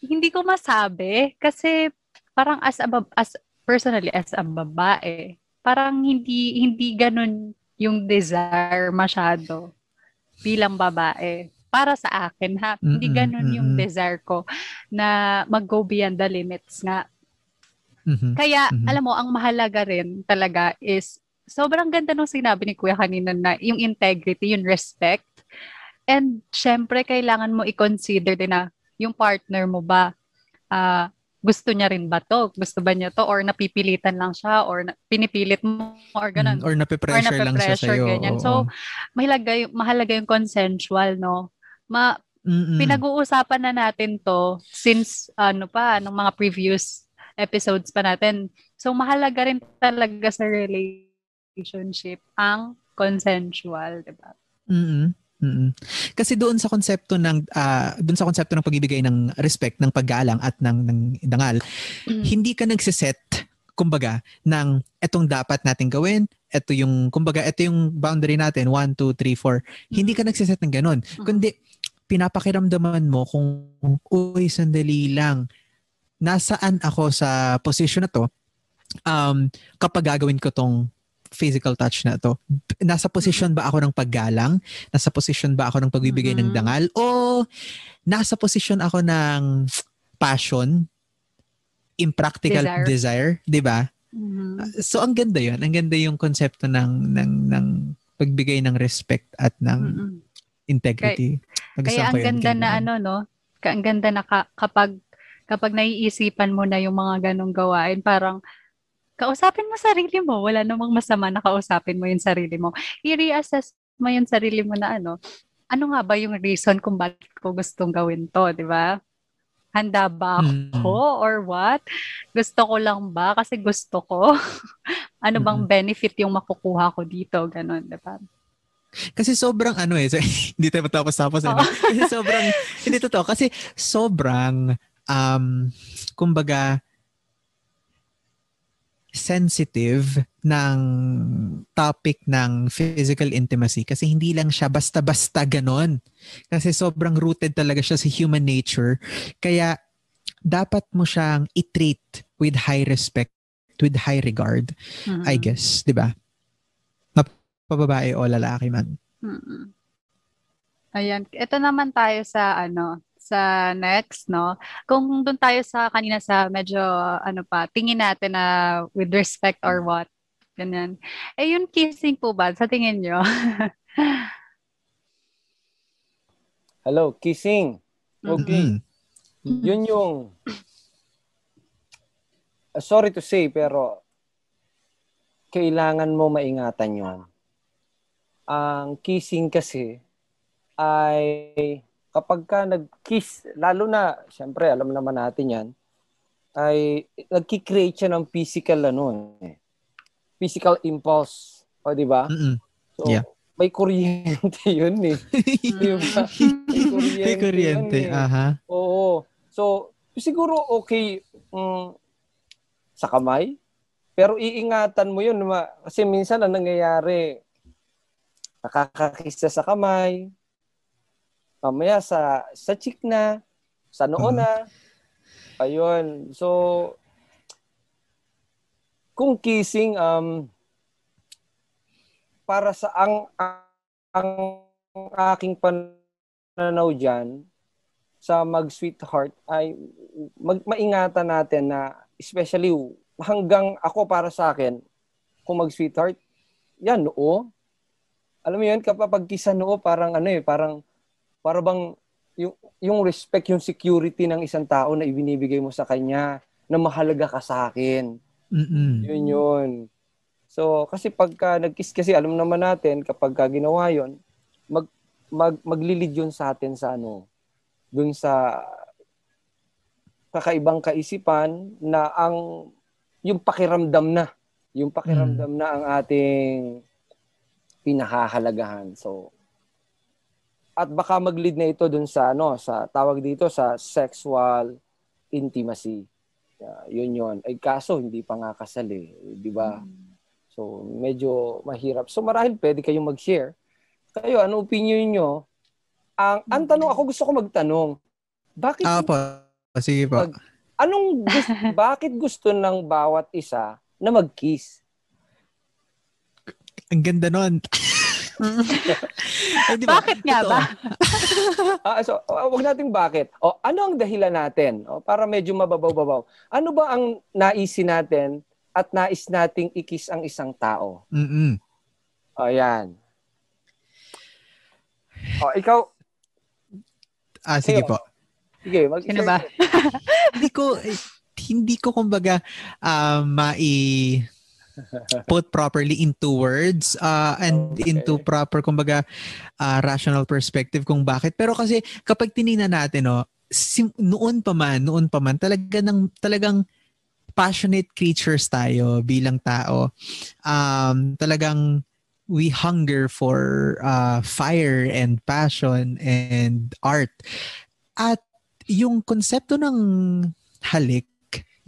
hindi ko masabi kasi parang as a as personally as a babae, parang hindi hindi ganun yung desire masyado bilang babae. Para sa akin ha, hindi Mm-mm, ganun yung mm-mm. desire ko na mag-go beyond the limits nga. Mhm. Kaya Mhm. alam mo, ang mahalaga rin talaga is sobrang ganda nung sinabi ni Kuya kanina na yung integrity, yung respect. And syempre, kailangan mo i-consider din na yung partner mo ba, ah, gusto niya rin ba to? Gusto ba niya to? Or napipilitan lang siya? Or na- pinipilit mo? Or ganun? Mm, Or nape-pressure lang siya sa'yo. ganyan. oo. So, mahalaga yung, mahalaga yung consensual, no? Ma, Mm-mm. pinag-uusapan na natin to since ano pa, nung mga previous episodes pa natin. So, mahalaga rin talaga sa relationship ang consensual, di ba? Mm-mm. Mm-mm. Kasi doon sa konsepto ng ah, doon sa konsepto ng pagbibigay ng respect, ng paggalang at ng ng dangal, hindi ka nagsiset kumbaga ng etong dapat natin gawin, ito yung kumbaga ito yung boundary natin 1 2 3 4. Hindi ka nagsiset ng ganun. Kundi pinapakiramdaman mo kung uy sandali lang nasaan ako sa position na to um kapag gagawin ko tong physical touch na to nasa position ba ako ng paggalang nasa position ba ako ng pagbibigay ng Mhm. dangal o nasa position ako ng passion impractical Desire. desire, 'di ba Mhm. so ang ganda 'yon ang ganda yung konsepto ng ng ng pagbigay ng respect at ng Mhm. integrity Kaya Nagustuhan ang ganda na ano, no? Ang ganda na ka- kapag kapag naiisipan mo na yung mga ganong gawain, parang kausapin mo sarili mo. Wala namang masama na kausapin mo yung sarili mo. I-reassess mo yung sarili mo na ano, ano nga ba yung reason kung bakit ko gustong gawin to, di ba? Handa ba ako mm. or what? Gusto ko lang ba kasi gusto ko? ano bang benefit yung makukuha ko dito? Ganon, di ba? Kasi sobrang ano eh, so, hindi tayo matapos-tapos. Oh. Ano? Kasi sobrang, hindi totoo, kasi sobrang, um, kumbaga, sensitive ng topic ng physical intimacy kasi hindi lang siya basta-basta ganon. Kasi sobrang rooted talaga siya sa human nature. Kaya dapat mo siyang i-treat with high respect, with high regard, mm-hmm. I guess, di ba? pababae o lalaki man. Mm-hmm. Ayan, ito naman tayo sa ano, sa next, no? Kung doon tayo sa kanina sa medyo ano pa, tingin natin na with respect or what. Ganyan. Eh yung kissing po ba sa tingin nyo? Hello, kissing. Okay. Mm-hmm. Yun yung uh, sorry to say pero kailangan mo maingatan yon ang kissing kasi ay kapag ka nag-kiss, lalo na, syempre, alam naman natin yan, ay nagki-create siya ng physical ano eh. Physical impulse. O, di ba? So, yeah. may kuryente yun eh. di ba? May kuryente, may kuryente. Yun, eh. Aha. Oo. So, siguro okay um, sa kamay. Pero iingatan mo yun. Kasi minsan ang nangyayari, nakakakisa sa kamay, mamaya sa sa chick na, sa noo na. Ayun. So kung kissing um para sa ang ang, ang aking pananaw diyan sa mag-sweetheart ay mag, maingatan natin na especially hanggang ako para sa akin kung mag-sweetheart yan noo alam mo yun kapag kisa noo parang ano eh parang para bang yung, yung respect, yung security ng isang tao na ibinibigay mo sa kanya na mahalaga ka sa akin. Mm-mm. Yun yun. So, kasi pagka nag-kiss kasi, alam naman natin, kapag ka ginawa yun, mag, mag, maglilid yun sa atin sa ano, dun sa kakaibang kaisipan na ang yung pakiramdam na yung pakiramdam mm. na ang ating pinahahalagahan. So, at baka mag-lead na ito dun sa ano sa tawag dito sa sexual intimacy. Uh, yun yun. Ay kaso hindi pa nga kasal eh, 'di ba? Mm. So medyo mahirap. So marahil pwede kayong mag-share. Kayo ano opinion niyo? Ang ang tanong ako gusto ko magtanong. Bakit Ah po. Sige po. Mag, anong gusto, bakit gusto ng bawat isa na mag-kiss? Ang ganda nun. eh, diba? Bakit nga ba? ah, so, uh, wag nating bakit. O, ano ang dahilan natin? O, para medyo mababaw-babaw. Ano ba ang naisin natin at nais nating ikis ang isang tao? Mm-mm. O, yan. O, ikaw. Ah, sige po. Sige, mag Sino ba? hindi ko, eh, hindi ko kumbaga uh, mai put properly into words uh, and okay. into proper kumbaga uh, rational perspective kung bakit. Pero kasi kapag tiningnan natin no, sim- noon pa man, noon pa man talaga ng talagang passionate creatures tayo bilang tao. Um, talagang we hunger for uh, fire and passion and art. At yung konsepto ng halik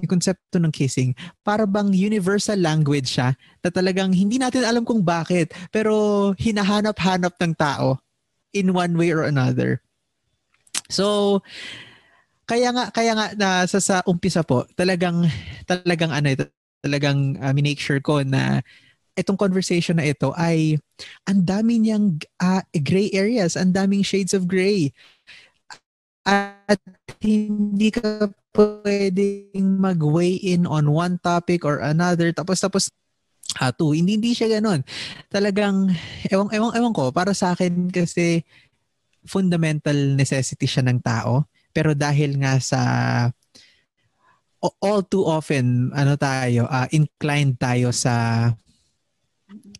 yung konsepto ng kissing, para bang universal language siya na talagang hindi natin alam kung bakit, pero hinahanap-hanap ng tao in one way or another. So, kaya nga kaya nga na sa, sa umpisa po, talagang talagang ano ito, talagang uh, minake sure ko na itong conversation na ito ay ang dami niyang uh, gray areas, ang daming shades of gray. At hindi ka pwedeng mag-weigh in on one topic or another tapos tapos ah, two. Hindi, hindi siya ganun. Talagang, ewan, ewan, ewan ko, para sa akin kasi fundamental necessity siya ng tao. Pero dahil nga sa all too often ano tayo uh, inclined tayo sa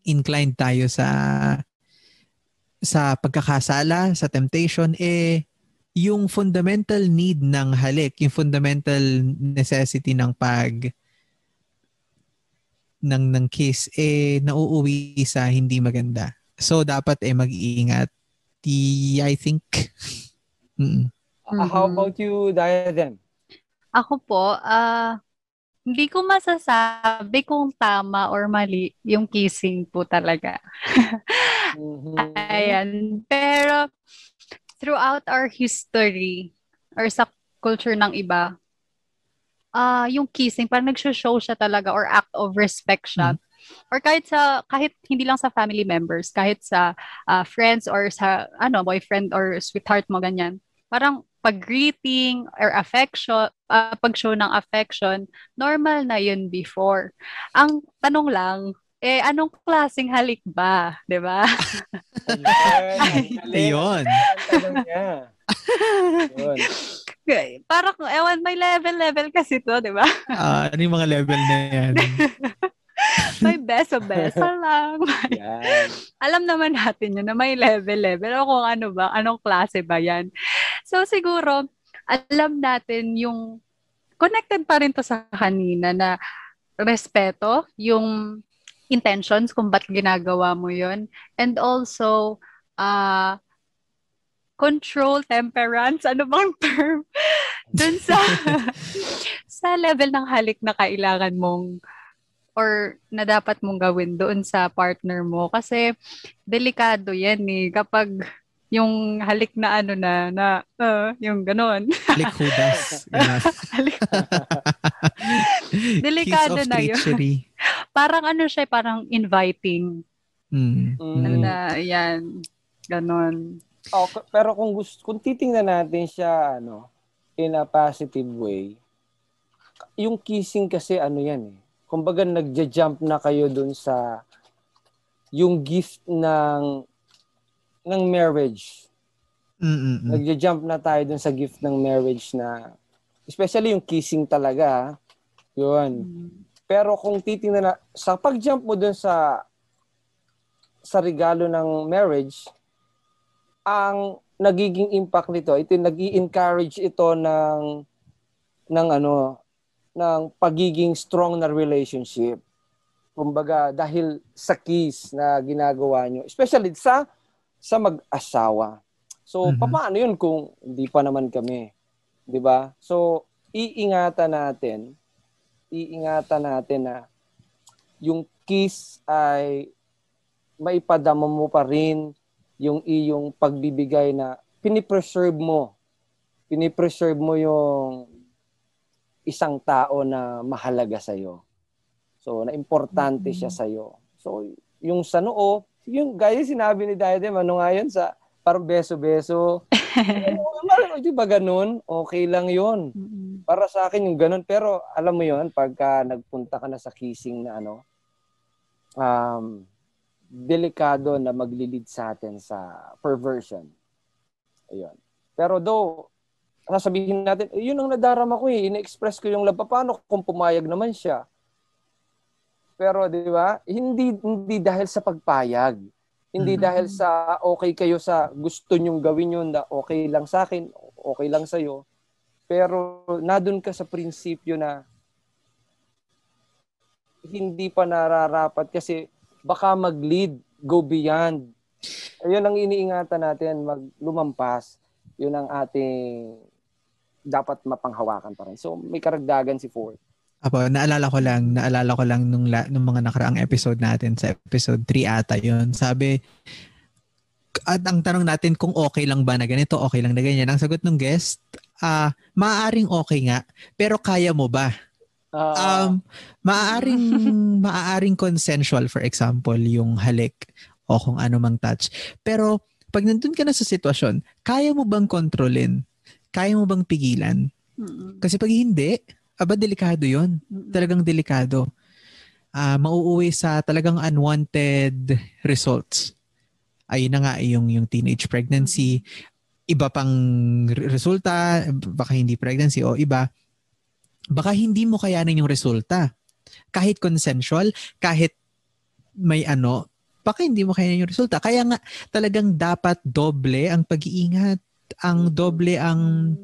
inclined tayo sa sa pagkakasala, sa temptation eh yung fundamental need ng halik, yung fundamental necessity ng pag ng ng kiss eh nauuwi sa hindi maganda. So dapat eh mag-iingat. I think. mm Uh, how about you, Diadem? Ako po, ah, uh, hindi ko masasabi kung tama or mali yung kissing po talaga. mm-hmm. Ayan. Pero, throughout our history, or sa culture ng iba, uh, yung kissing, parang nag-show siya talaga or act of respect siya. Mm-hmm. Or kahit sa, kahit hindi lang sa family members, kahit sa uh, friends or sa, ano, boyfriend or sweetheart mo, ganyan. Parang pag-greeting or affection, uh, pag-show ng affection, normal na yun before. Ang tanong lang, eh, anong klaseng halik ba? Di ba? Ayun. Ayun. Parang, ewan, may level-level kasi to, di ba? uh, ano yung mga level na yan? may beso-beso lang. Yan. Alam naman natin yun na may level-level. O kung ano ba, anong klase ba yan. So siguro, alam natin yung connected pa rin to sa kanina na respeto, yung intentions kung ba't ginagawa mo yon and also uh, control, temperance, ano bang term? Dun sa sa level ng halik na kailangan mong or na dapat mong gawin doon sa partner mo kasi delikado yan eh kapag yung halik na ano na, na uh, yung ganon. Halik hudas. halik. Delikado na yun. parang ano siya, parang inviting. Mm. Ano na, yan. Ganon. Oh, pero kung gusto, kung titingnan natin siya, ano, in a positive way, yung kissing kasi ano yan eh. Kumbaga nagja-jump na kayo dun sa yung gift ng ng marriage. Mm-mm. Nagja-jump na tayo dun sa gift ng marriage na especially yung kissing talaga. Yun. Mm. Pero kung titingnan na sa pag-jump mo dun sa sa regalo ng marriage, ang nagiging impact nito, ito nag-i-encourage ito ng ng ano ng pagiging strong na relationship. Kumbaga dahil sa kiss na ginagawa nyo, especially sa sa mag-asawa. So, mm-hmm. paano yun kung hindi pa naman kami? 'Di ba? So, iingatan natin, iingatan natin na yung kiss ay maipadama mo pa rin yung iyong pagbibigay na pinipreserve mo. Pinipreserve mo yung isang tao na mahalaga sa iyo. So, na importante mm-hmm. siya sa iyo. So, yung sa noo, yung gaya sinabi ni Diadem, ano nga yun sa parang beso-beso. ano, di ba ganun? Okay lang yon Para sa akin yung ganun. Pero alam mo yon pagka nagpunta ka na sa kissing na ano, um, delikado na maglilid sa atin sa perversion. Ayun. Pero do sasabihin natin, eh, yun ang nadarama ko eh, ina-express ko yung love. Paano kung pumayag naman siya? Pero 'di ba? Hindi hindi dahil sa pagpayag. Hindi mm-hmm. dahil sa okay kayo sa gusto nyong gawin yun na okay lang sa akin, okay lang sa iyo. Pero nadun ka sa prinsipyo na hindi pa nararapat kasi baka mag-lead, go beyond. Ayun ang iniingatan natin, maglumampas. Yun ang ating dapat mapanghawakan pa rin. So may karagdagan si Ford. Apo, naalala ko lang, naalala ko lang nung, la, nung mga nakaraang episode natin sa episode 3 ata yun. Sabi, at ang tanong natin kung okay lang ba na ganito, okay lang na ganyan. Ang sagot ng guest, ah, uh, maaaring okay nga, pero kaya mo ba? Uh, um, maaaring maaaring consensual for example yung halik o kung ano mang touch. Pero pag nandun ka na sa sitwasyon, kaya mo bang kontrolin? Kaya mo bang pigilan? Kasi pag hindi, aba delikado yon Talagang delikado. Uh, mauuwi sa talagang unwanted results. Ayun na nga yung, yung teenage pregnancy. Iba pang resulta, baka hindi pregnancy o iba. baka hindi mo kayanin yung resulta. Kahit consensual, kahit may ano, baka hindi mo kayanin yung resulta. Kaya nga talagang dapat doble ang pag-iingat. Ang doble ang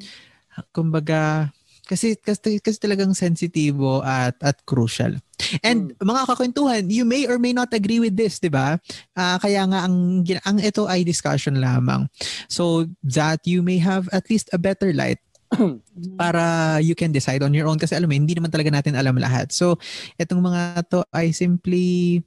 kumbaga kasi kasi, kasi talagang sensitibo at at crucial. And hmm. mga kakwentuhan, you may or may not agree with this, 'di ba? Uh, kaya nga ang ang ito ay discussion lamang. So that you may have at least a better light para you can decide on your own kasi alam mo hindi naman talaga natin alam lahat. So itong mga to ay simply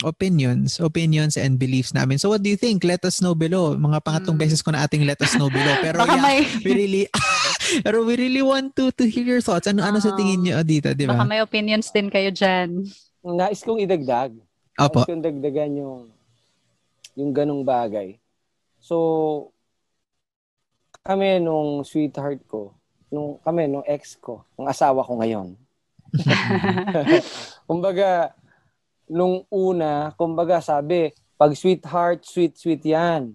opinions, opinions and beliefs namin. So what do you think? Let us know below. Mga pangatlong mm. beses ko na ating let us know below. Pero Baka yeah, may... we really pero we really want to to hear your thoughts. Ano uh, ano sa tingin niyo dito, di ba? Baka may opinions din kayo diyan. Nais kong idagdag. Opo. Nais kong dagdagan yung yung ganung bagay. So kami nung sweetheart ko, nung kami nung ex ko, nung asawa ko ngayon. Kumbaga, nung una, kumbaga sabi, pag sweetheart, sweet, sweet yan.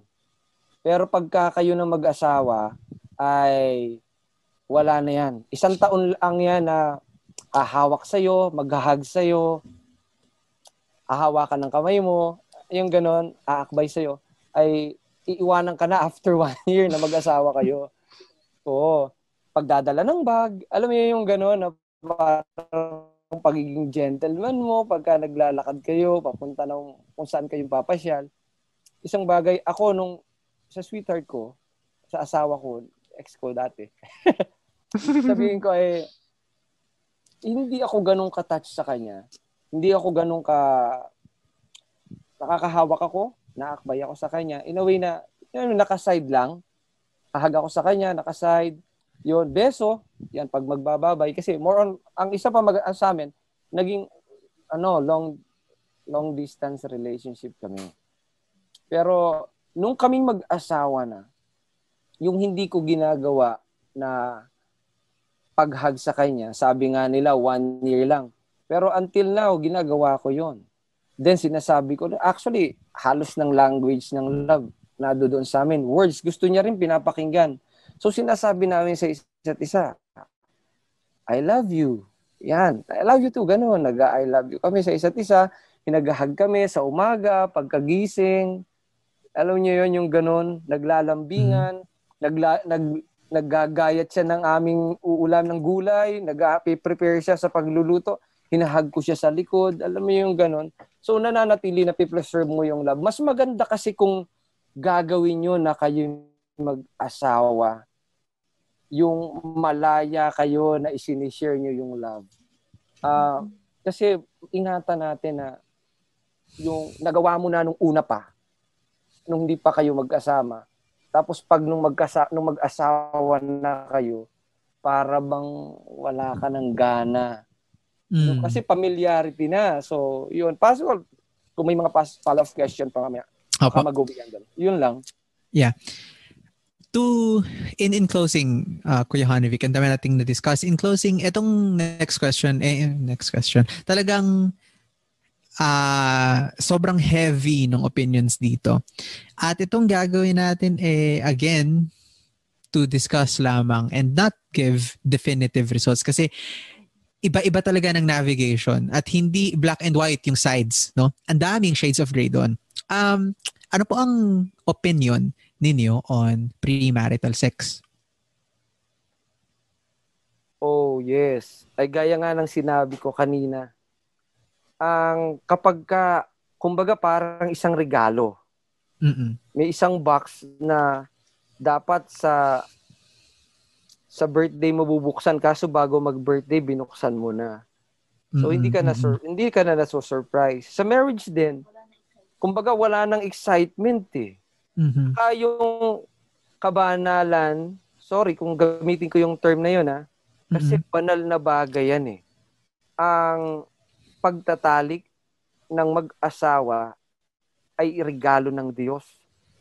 Pero pagka kayo ng mag-asawa, ay wala na yan. Isang taon lang yan na ahawak sa'yo, maghahag sa'yo, ahawakan ng kamay mo, yung ganon, aakbay sa'yo, ay iiwanan ka na after one year na mag-asawa kayo. Oo. Pagdadala ng bag, alam mo yung ganon na parang pagiging gentleman mo pagka naglalakad kayo, papunta ng kung saan kayong papasyal. Isang bagay, ako nung sa sweetheart ko, sa asawa ko, ex ko dati, sabihin ko ay, hindi ako ganun ka-touch sa kanya. Hindi ako ganun ka, nakakahawak ako, naakbay ako sa kanya. In a way na, yun, nakaside lang. Ahag ako sa kanya, nakaside yun, beso, yan pag magbababay kasi more on ang isa pa mag sa amin naging ano, long long distance relationship kami. Pero nung kaming mag-asawa na, yung hindi ko ginagawa na paghag sa kanya, sabi nga nila one year lang. Pero until now, ginagawa ko yon. Then sinasabi ko, actually, halos ng language ng love na doon sa amin. Words, gusto niya rin pinapakinggan. So sinasabi namin sa isa't isa, I love you. Yan. I love you too. Ganun. Nag-I love you kami sa isa't isa. Pinaghahag kami sa umaga, pagkagising. Alam niyo yon yung ganun. Naglalambingan. Mm. Nagla, nag, naggagayat siya ng aming uulam ng gulay. Nag-prepare siya sa pagluluto. Hinahag ko siya sa likod. Alam mo yung ganun. So nananatili na pipreserve mo yung love. Mas maganda kasi kung gagawin nyo na kayo mag-asawa yung malaya kayo na isinishare nyo yung love. Uh, kasi ingatan natin na yung nagawa mo na nung una pa, nung hindi pa kayo magkasama. Tapos pag nung, magkasa, nung mag-asawa na kayo, para bang wala ka ng gana. Mm. So, kasi familiarity na. So, yun. Possible, kung may mga follow-up question pa kami, Opo. mag-uwian doon. Yun lang. Yeah to in in closing uh, Kuya Hanovic ang dami nating na-discuss in closing etong next question eh next question talagang uh, sobrang heavy ng opinions dito at itong gagawin natin eh again to discuss lamang and not give definitive results kasi iba-iba talaga ng navigation at hindi black and white yung sides no ang daming shades of gray doon um ano po ang opinion ninyo on premarital sex? Oh, yes. Ay gaya nga ng sinabi ko kanina. Ang kapag ka, kumbaga parang isang regalo. Mm-mm. May isang box na dapat sa sa birthday mo bubuksan kaso bago mag-birthday binuksan mo na. So mm-hmm. hindi ka na sur- hindi ka na naso surprise. Sa marriage din, kumbaga wala nang excitement eh. Mm-hmm. Uh, yung kabanalan, sorry kung gamitin ko yung term na yun ha, kasi mm-hmm. banal na bagay yan eh. Ang pagtatalik ng mag-asawa ay regalo ng Diyos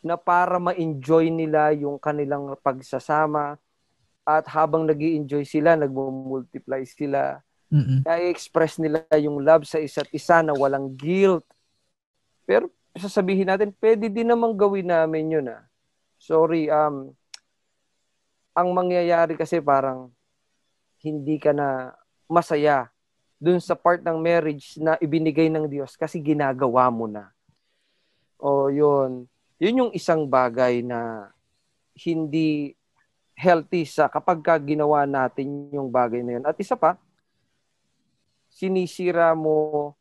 na para ma-enjoy nila yung kanilang pagsasama at habang nag enjoy sila, nagmo-multiply sila. Mm-hmm. express nila yung love sa isa't isa na walang guilt. Pero sasabihin natin, pwede din namang gawin namin yun ah. Sorry, um, ang mangyayari kasi parang hindi ka na masaya dun sa part ng marriage na ibinigay ng Diyos kasi ginagawa mo na. O yun, yun yung isang bagay na hindi healthy sa kapag ka ginawa natin yung bagay na yun. At isa pa, sinisira mo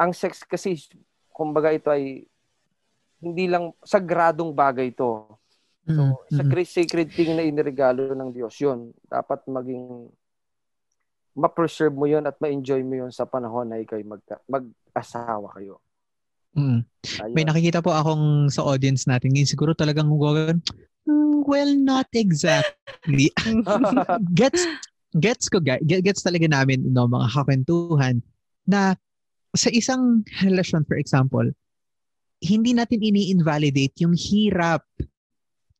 ang sex kasi kumbaga ito ay hindi lang sagradong bagay ito. So, Mm-hmm. sa sacred thing na iniregalo ng Diyos, yun. Dapat maging ma-preserve mo yun at ma-enjoy mo yun sa panahon na ikaw mag- mag-asawa kayo. Mm. Ayun. May nakikita po akong sa audience natin ngayon, siguro talagang gagawin, "Hmm, well, not exactly. gets gets ko gets talaga namin no mga kakwentuhan na sa isang relasyon for example, hindi natin ini-invalidate yung hirap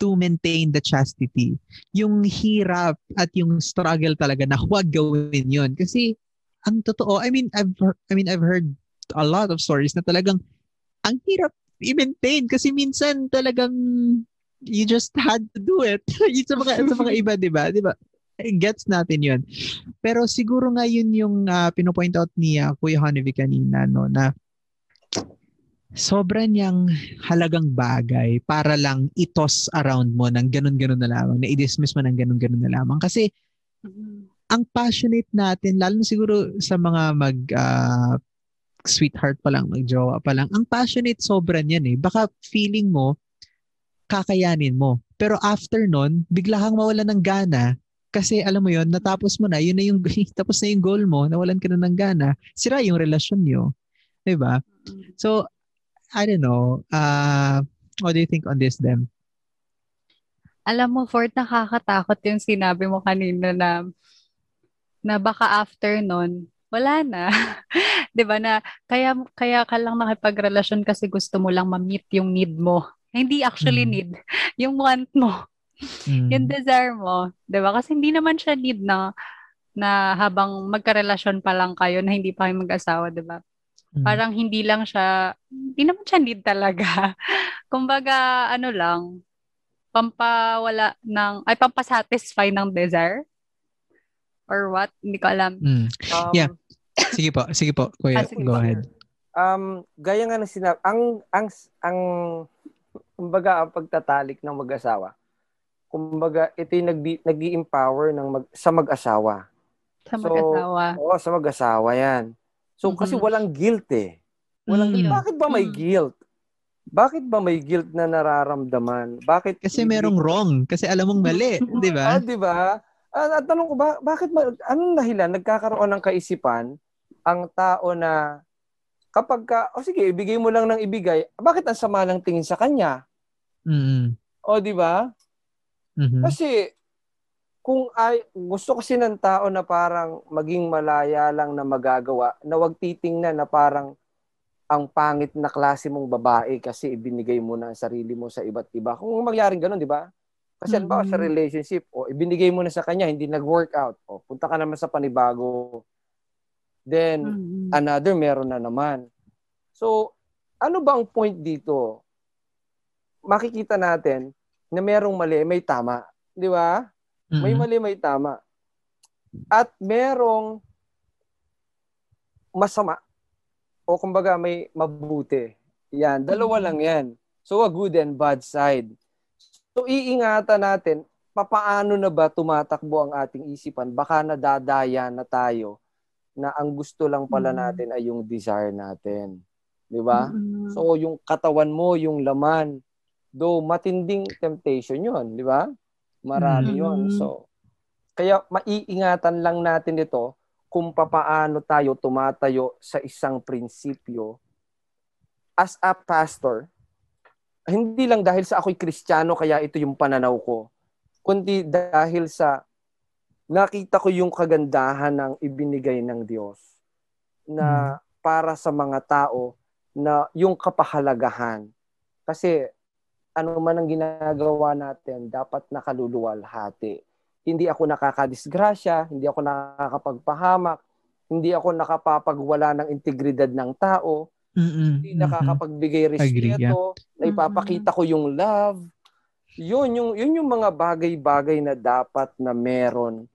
to maintain the chastity. Yung hirap at yung struggle talaga na huwag gawin yun. Kasi ang totoo, I mean, I've I mean, I've heard a lot of stories na talagang ang hirap i-maintain kasi minsan talagang you just had to do it. sa mga, sa mga iba, di ba? Di ba? Gets natin yun. Pero siguro nga yun yung uh, pinopoint out ni uh, Kuya Honevi kanina, no, na sobra niyang halagang bagay para lang itos around mo ng ganun-ganun na lamang, na i-dismiss mo ng ganun-ganun na lamang. Kasi ang passionate natin, lalo na siguro sa mga mag uh, sweetheart pa lang, magjowa pa lang, ang passionate sobra niyan eh. Baka feeling mo, kakayanin mo. Pero after nun, bigla kang mawala ng gana kasi alam mo yon natapos mo na, yun na yung, tapos na yung goal mo, nawalan ka na ng gana, sira yung relasyon nyo. Diba? So, I don't know. Uh, what do you think on this, Dem? Alam mo, Ford, nakakatakot yung sinabi mo kanina na na baka after nun, wala na. 'Di ba na kaya kaya ka lang nakipagrelasyon kasi gusto mo lang ma-meet yung need mo. Hindi actually Mm. need, yung want mo, Mm. yung desire mo, 'di ba? Kasi hindi naman siya need na na habang magkarelasyon pa lang kayo na hindi pa kayo mag-asawa, 'di ba? Mm. Parang hindi lang siya, hindi naman siya need talaga. Kumbaga, ano lang, pampawala ng, ay pampasatisfy ng desire? Or what? Hindi ko alam. Mm. Um, Yeah. Sige po, sige po, Kuya, Ah, sige go po. ahead. Um, gaya nga ng sinabi, ang, ang, ang, kumbaga, ang pagtatalik ng mag-asawa, kumbaga, ito yung nag, nag empower ng mag, sa mag-asawa. Sa So, mag-asawa. Oo, sa mag-asawa yan. So, kasi Mhm. walang guilt eh. Walang Mm. guilt. Bakit ba may Mm. guilt? Bakit ba may guilt na nararamdaman? Bakit Kasi merong wrong, kasi alam mong mali, di ba? Ah, di ba? Ah, at tanong ko ba, bakit ma- anong dahilan nagkakaroon ng kaisipan ang tao na kapag ka, o sige, ibigay mo lang ng ibigay, bakit ang sama ng tingin sa kanya? Mm. O di ba? Mhm. Kasi kung ay gusto kasi ng tao na parang maging malaya lang na magagawa, na wag titingnan na parang ang pangit na klase mong babae kasi ibinigay mo na ang sarili mo sa iba't iba. Kung mangyaring ganun, di ba? Kasi mm sa Mhm. relationship, o ibinigay mo na sa kanya, hindi nag-work out. O punta ka naman sa panibago. Then, Mhm. another meron na naman. So, ano ba ang point dito? Makikita natin na merong mali, may tama. Di ba? May Mhm. mali, may tama. At merong masama. O kumbaga may mabuti. Yan, dalawa Mhm. lang yan. So a good and bad side. So iingatan natin, papaano na ba tumatakbo ang ating isipan? Baka nadadaya na tayo na ang gusto lang pala Mhm. natin ay yung desire natin. Di ba? Mhm. So yung katawan mo, yung laman, do matinding temptation 'yon, di ba? Marami Mhm. 'yon. So kaya maiingatan lang natin ito kung papaano tayo tumatayo sa isang prinsipyo as a pastor. Hindi lang dahil sa ako'y Kristiyano kaya ito yung pananaw ko, kundi dahil sa nakita ko yung kagandahan ng ibinigay ng Diyos na para sa mga tao na yung kapahalagahan. Kasi ano man ang ginagawa natin, dapat nakaluluwalhati. Hindi ako nakakadisgrasya, hindi ako nakakapagpahamak, hindi ako nakapapagwala ng integridad ng tao, Mm-mm. hindi nakakapagbigay respeto, na ipapakita ko yung love. Yun yung yun yung mga bagay-bagay na dapat na meron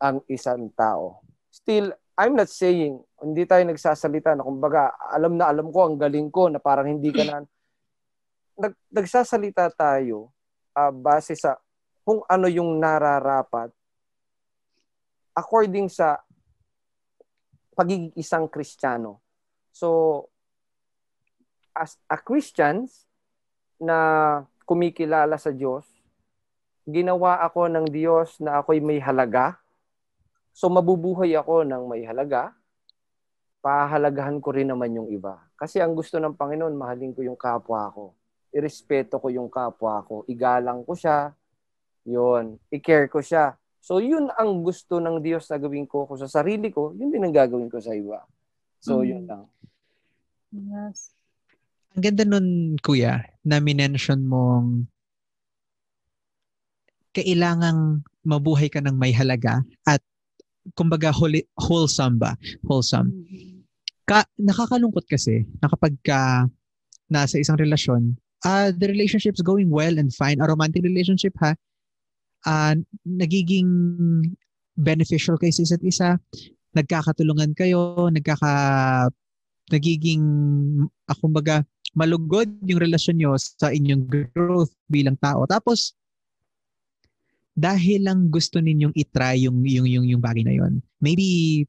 ang isang tao. Still, I'm not saying, hindi tayo nagsasalita na kumbaga, alam na alam ko, ang galing ko, na parang hindi ka na, nag, nagsasalita tayo uh, base sa kung ano yung nararapat according sa pagiging isang Kristiyano. So, as a Christians na kumikilala sa Diyos, ginawa ako ng Diyos na ako'y may halaga. So, mabubuhay ako ng may halaga. Pahalagahan ko rin naman yung iba. Kasi ang gusto ng Panginoon, mahalin ko yung kapwa ko. Irespeto ko yung kapwa ko. Igalang ko siya. Yun. I-care ko siya. So, yun ang gusto ng Diyos na gawin ko ko sa sarili ko, yun din ang gagawin ko sa iba. So, mm. yun lang. Yes. Ang ganda nun, kuya, na minention mong kailangang mabuhay ka ng may halaga at kumbaga holy, wholesome ba? Wholesome. Mm-hmm. Ka, nakakalungkot kasi na kapag ka nasa isang relasyon, uh, the relationship's going well and fine. A romantic relationship ha, uh, nagiging beneficial kayo sa isa't isa, nagkakatulungan kayo, nagkaka nagiging uh, kumbaga malugod yung relasyon nyo sa inyong growth bilang tao. Tapos dahil lang gusto ninyong i-try yung yung yung yung bagay na yon. Maybe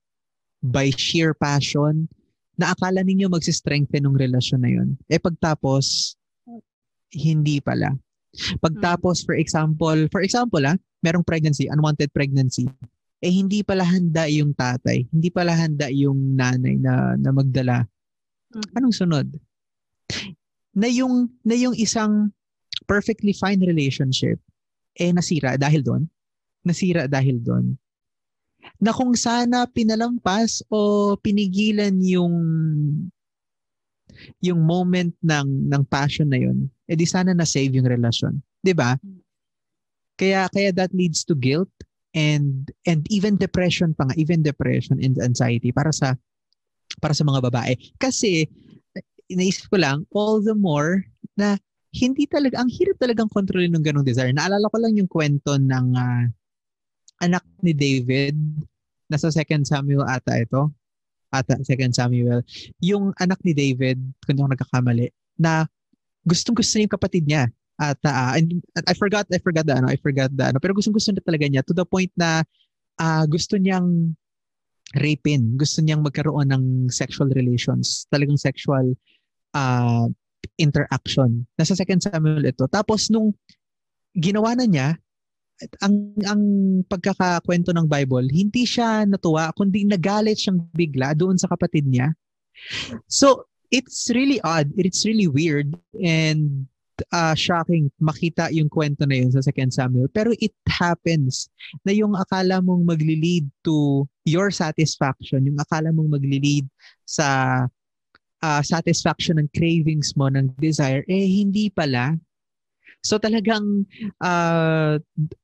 by sheer passion na akala ninyo magsi-strengthen ng relasyon na yon. Eh pagtapos hindi pala. Pagtapos for example, for example ah, merong pregnancy, unwanted pregnancy. Eh hindi pala handa yung tatay, hindi pala handa yung nanay na na magdala. Mm. Anong sunod? Na yung na yung isang perfectly fine relationship eh nasira dahil doon. Nasira dahil doon. Na kung sana pinalampas o pinigilan yung yung moment ng ng passion na yun, eh di sana na save yung relasyon, 'di ba? Kaya kaya that leads to guilt and and even depression pa nga, even depression and anxiety para sa para sa mga babae. Kasi inaisip ko lang all the more na hindi talaga, ang hirap talagang kontrolin ng ganong desire. Naalala ko lang yung kwento ng uh, anak ni David, nasa 2 Samuel ata ito, ata 2 Samuel, yung anak ni David, kung ako nagkakamali, na gustong gusto niya yung kapatid niya. At uh, and, I forgot, I forgot the ano, I forgot the ano, pero gustong gusto na talaga niya to the point na uh, gusto niyang rapin, gusto niyang magkaroon ng sexual relations, talagang sexual uh, interaction. Nasa second Samuel ito. Tapos nung ginawa na niya, ang ang pagkakakwento ng Bible, hindi siya natuwa kundi nagalit siyang bigla doon sa kapatid niya. So, it's really odd, it's really weird and uh, shocking makita yung kwento na yun sa 2 Samuel. Pero it happens na yung akala mong magli-lead to your satisfaction, yung akala mong magli-lead sa uh, satisfaction ng cravings mo, ng desire, eh hindi pala. So talagang uh,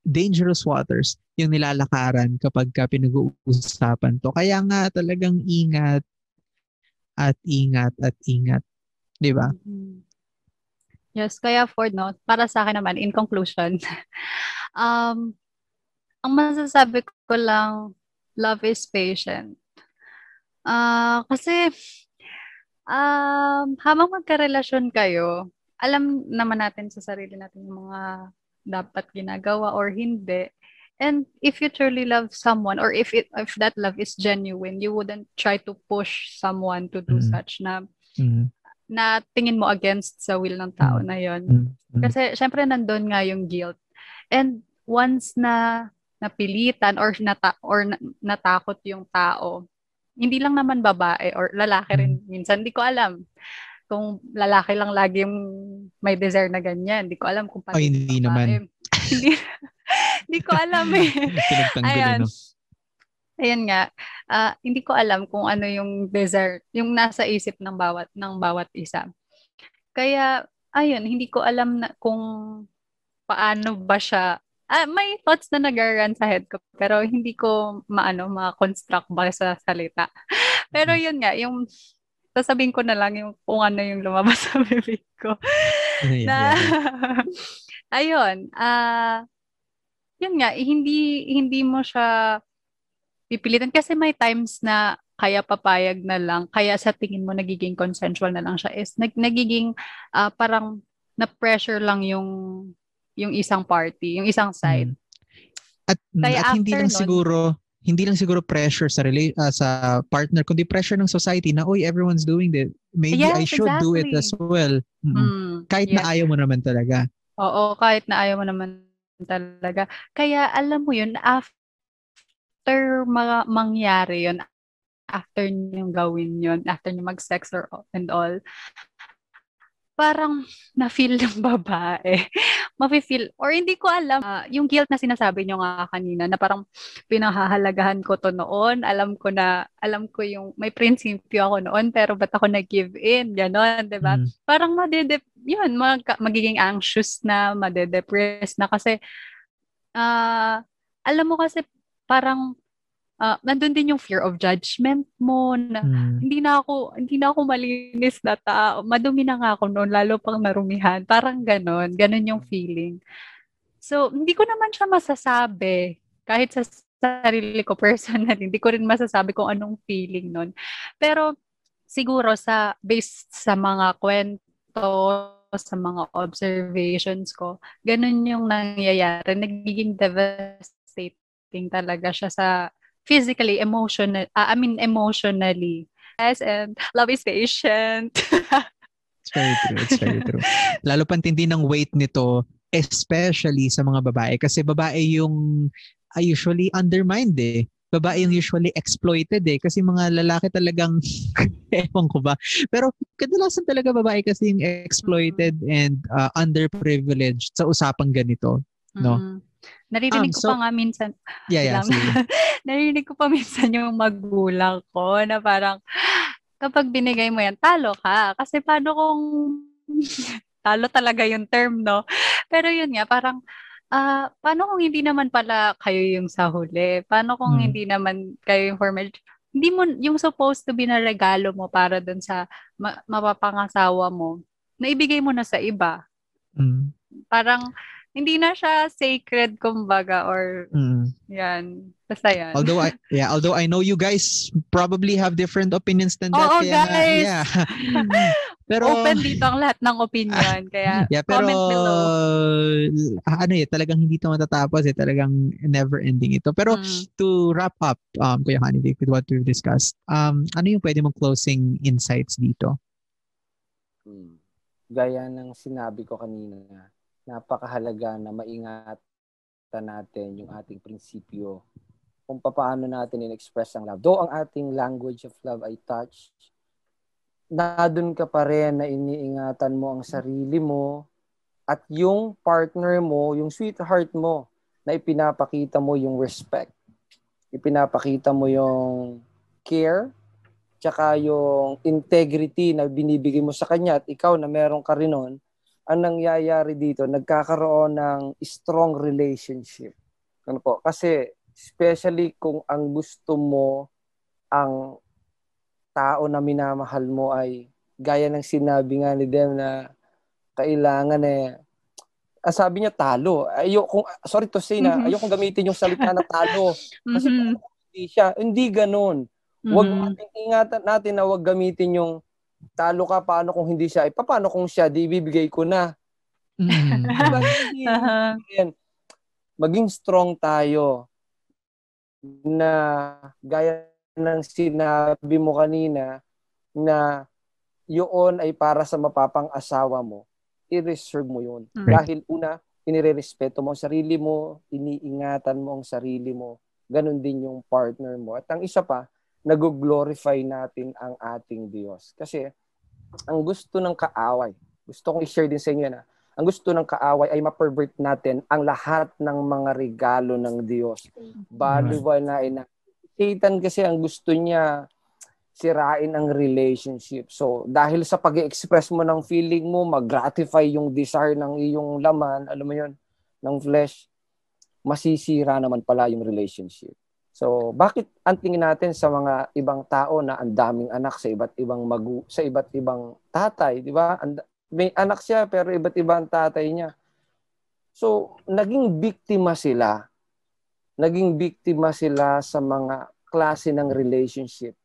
dangerous waters yung nilalakaran kapag ka pinag-uusapan to. Kaya nga talagang ingat at ingat at ingat. Di ba? Mm-hmm. Yes, kaya for no, para sa akin naman, in conclusion, um, ang masasabi ko lang, love is patient. Uh, kasi Um, habang magkarelasyon kayo, alam naman natin sa sarili natin yung mga dapat ginagawa or hindi. And if you truly love someone or if it if that love is genuine, you wouldn't try to push someone to do mm-hmm. such na mm-hmm. na tingin mo against sa will ng tao mm-hmm. na 'yon. Mm-hmm. Kasi syempre nandoon nga yung guilt. And once na napilitan or nata or natakot yung tao, hindi lang naman babae or lalaki rin mm. minsan. Hindi ko alam kung lalaki lang lagi yung may desire na ganyan. Hindi ko alam kung paano. Oh, hindi babae. naman. hindi, hindi ko alam eh. Ayan. Ayun nga. Uh, hindi ko alam kung ano yung desire, yung nasa isip ng bawat ng bawat isa. Kaya ayun, hindi ko alam na kung paano ba siya ah, may thoughts na nag sa head ko, pero hindi ko maano, ma-construct ba sa salita. pero mm-hmm. yun nga, yung sasabihin ko na lang yung kung ano yung lumabas sa bibig ko. na, ayun, ah, uh, yun nga, hindi, hindi mo siya pipilitan kasi may times na kaya papayag na lang, kaya sa tingin mo nagiging consensual na lang siya is nag, nagiging uh, parang na-pressure lang yung yung isang party, yung isang side. Mm. At, kaya at hindi lang nun, siguro hindi lang siguro pressure sa rela- uh, sa partner kundi pressure ng society na oy everyone's doing it maybe yes, I should exactly. do it as well. Mm kahit yes. na ayaw mo naman talaga. Oo kahit na ayaw mo naman talaga. Kaya alam mo yun after mga mangyari yun after nyo gawin yon after nyo mag-sex or and all, parang na-feel ng babae. Mafe-feel, or hindi ko alam, uh, yung guilt na sinasabi nyo nga kanina, na parang pinahahalagahan ko to noon, alam ko na, alam ko yung, may prinsipyo ako noon, pero ba't ako nag-give in, gano'n, di ba? Mm. Parang madede, yun, mag, magiging anxious na, madedepress na, kasi, uh, alam mo kasi, parang uh, nandun din yung fear of judgment mo na hmm. hindi na ako hindi na ako malinis na tao. Madumi na nga ako noon lalo pang narumihan. Parang ganon, ganon yung feeling. So, hindi ko naman siya masasabi kahit sa sarili ko personally, hindi ko rin masasabi kung anong feeling noon. Pero siguro sa based sa mga kwento sa mga observations ko, ganun yung nangyayari. Nagiging devastating talaga siya sa physically, emotional, uh, I mean emotionally. Yes, and love is patient. it's very true. It's very true. Lalo pantindi ng weight nito, especially sa mga babae. Kasi babae yung uh, usually undermined eh. Babae yung usually exploited eh. Kasi mga lalaki talagang, ewan ko ba. Pero kadalasan talaga babae kasi yung exploited mm-hmm. and uh, underprivileged sa usapang ganito. No? Mm-hmm. Naririnig um, ko so, pa nga minsan. Yeah, yeah. Naririnig ko pa minsan yung magulang ko na parang kapag binigay mo yan, talo ka. Kasi paano kung talo talaga yung term, no? Pero yun nga, parang uh, paano kung hindi naman pala kayo yung sa huli? Paano kung hmm. hindi naman kayo yung formal? Hindi mo, yung supposed to be na regalo mo para dun sa ma- mapapangasawa mo, naibigay mo na sa iba. Hmm. Parang, hindi na siya sacred kumbaga or mm. yan. Basta yan. Although I yeah, although I know you guys probably have different opinions than that. Oo, kaya, guys. Yeah. pero open dito ang lahat ng opinion. Kaya yeah, pero, comment below. Uh, ano eh, talagang hindi ito matatapos eh. Talagang never ending ito. Pero mm. to wrap up, um, Kuya Honey, with what we've discussed, um, ano yung pwede mong closing insights dito? Hmm. Gaya ng sinabi ko kanina, napakahalaga na maingatan natin yung ating prinsipyo kung paano natin in-express ang love. Though ang ating language of love ay touch, na doon ka pa rin na iniingatan mo ang sarili mo at yung partner mo, yung sweetheart mo, na ipinapakita mo yung respect. Ipinapakita mo yung care, tsaka yung integrity na binibigay mo sa kanya at ikaw na meron ka rin nun, ang nangyayari dito, nagkakaroon ng strong relationship. Ano po? Kasi especially kung ang gusto mo ang tao na minamahal mo ay gaya ng sinabi nga ni Dem na kailangan eh ah, sabi niya talo. Ayo kung sorry to say na mm-hmm. ayoko gamitin yung salita na talo kasi mm-hmm. hindi siya hindi ganoon. Wag mm-hmm. ingatan natin na wag gamitin yung talo ka, paano kung hindi siya? Eh, paano kung siya? Di ibibigay ko na. Mm. uh-huh. Maging strong tayo na gaya ng sinabi mo kanina na yun ay para sa mapapang asawa mo, i-reserve mo yun. Right. Dahil una, inirerespeto mo ang sarili mo, iniingatan mo ang sarili mo, ganun din yung partner mo. At ang isa pa, nag-glorify natin ang ating Diyos. Kasi ang gusto ng kaaway, gusto kong i-share din sa inyo na, ang gusto ng kaaway ay ma-pervert natin ang lahat ng mga regalo ng Diyos. Baliwal na ina. Satan kasi ang gusto niya sirain ang relationship. So, dahil sa pag express mo ng feeling mo, mag-gratify yung desire ng iyong laman, alam mo yon ng flesh, masisira naman pala yung relationship. So, bakit ang tingin natin sa mga ibang tao na ang daming anak sa iba't ibang magu sa iba't ibang tatay, di ba? May anak siya pero iba't ibang tatay niya. So, naging biktima sila. Naging biktima sila sa mga klase ng relationship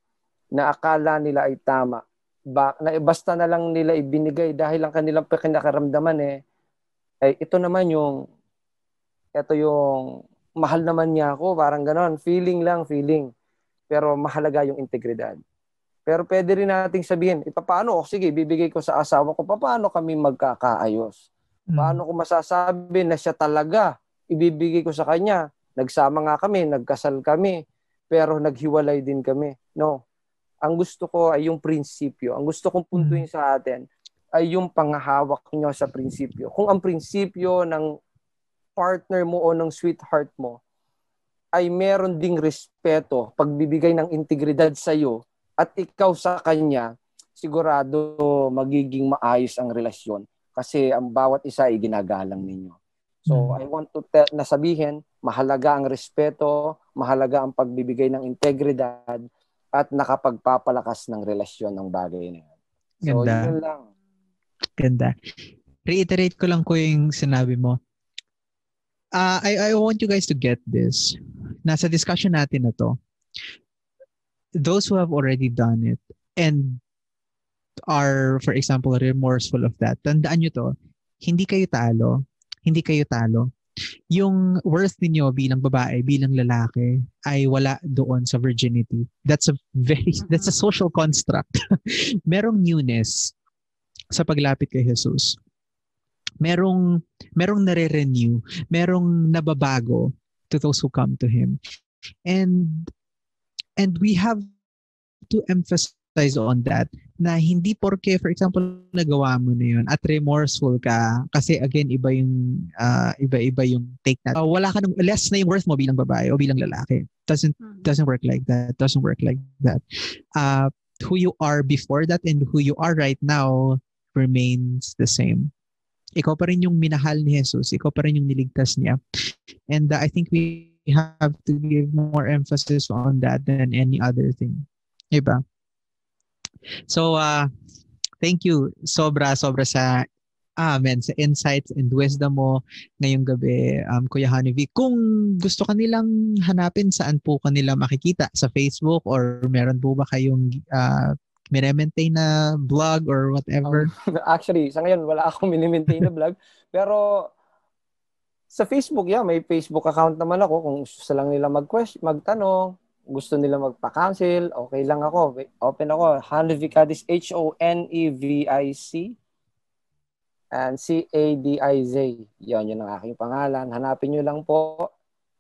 na akala nila ay tama. Ba, na basta na lang nila ibinigay dahil ang kanilang pinakaramdaman eh, eh ito naman yung ito yung mahal naman niya ako, parang ganon. Feeling lang, feeling. Pero mahalaga yung integridad. Pero pwede rin nating sabihin, e, paano? O sige, bibigay ko sa asawa ko, paano kami magkakaayos? Hmm. Paano ko masasabi na siya talaga ibibigay ko sa kanya? Nagsama nga kami, nagkasal kami, pero naghiwalay din kami. No. Ang gusto ko ay yung prinsipyo. Ang gusto kong puntuin hmm. sa atin ay yung pangahawak nyo sa prinsipyo. Kung ang prinsipyo ng partner mo o ng sweetheart mo ay meron ding respeto, pagbibigay ng integridad sa iyo, at ikaw sa kanya, sigurado magiging maayos ang relasyon kasi ang bawat isa ay ginagalang ninyo. So, hmm. I want to tell, na sabihin, mahalaga ang respeto, mahalaga ang pagbibigay ng integridad, at nakapagpapalakas ng relasyon ng bagay na yan. So, Ganda. yun lang. Ganda. Reiterate ko lang ko yung sinabi mo. Uh, I, I want you guys to get this. Nasa discussion natin na to those who have already done it and are, for example, remorseful of that, tandaan nyo to, hindi kayo talo. Hindi kayo talo. Yung worth niyo bilang babae, bilang lalaki, ay wala doon sa virginity. That's a very, that's a social construct. merong newness sa paglapit kay Jesus. Merong, merong nare-renew. Merong nababago to those who come to Him. And And we have to emphasize on that na hindi porke for example nagawa mo na yun at remorseful ka kasi again iba yung uh, iba-iba yung take na uh, wala ka nang less na yung worth mo bilang babae o bilang lalaki doesn't hmm. doesn't work like that doesn't work like that uh, who you are before that and who you are right now remains the same ikaw pa rin yung minahal ni Jesus ikaw pa rin yung niligtas niya and uh, I think we have to give more emphasis on that than any other thing. Diba? So, uh, thank you sobra, sobra sa Amen. Sa insights and wisdom mo ngayong gabi, um, Kuya Honeybee. Kung gusto kanilang hanapin, saan po kanila makikita? Sa Facebook or meron po ba kayong uh, mine-maintain na blog or whatever? Um, actually, sa ngayon, wala akong mine-maintain na blog. Pero sa Facebook, yeah, may Facebook account naman ako. Kung gusto lang nila mag-question, magtanong, gusto nila magpa-cancel, okay lang ako. Open ako. Hanevicadis, H-O-N-E-V-I-C and C-A-D-I-Z. Yon, yun ang aking pangalan. Hanapin nyo lang po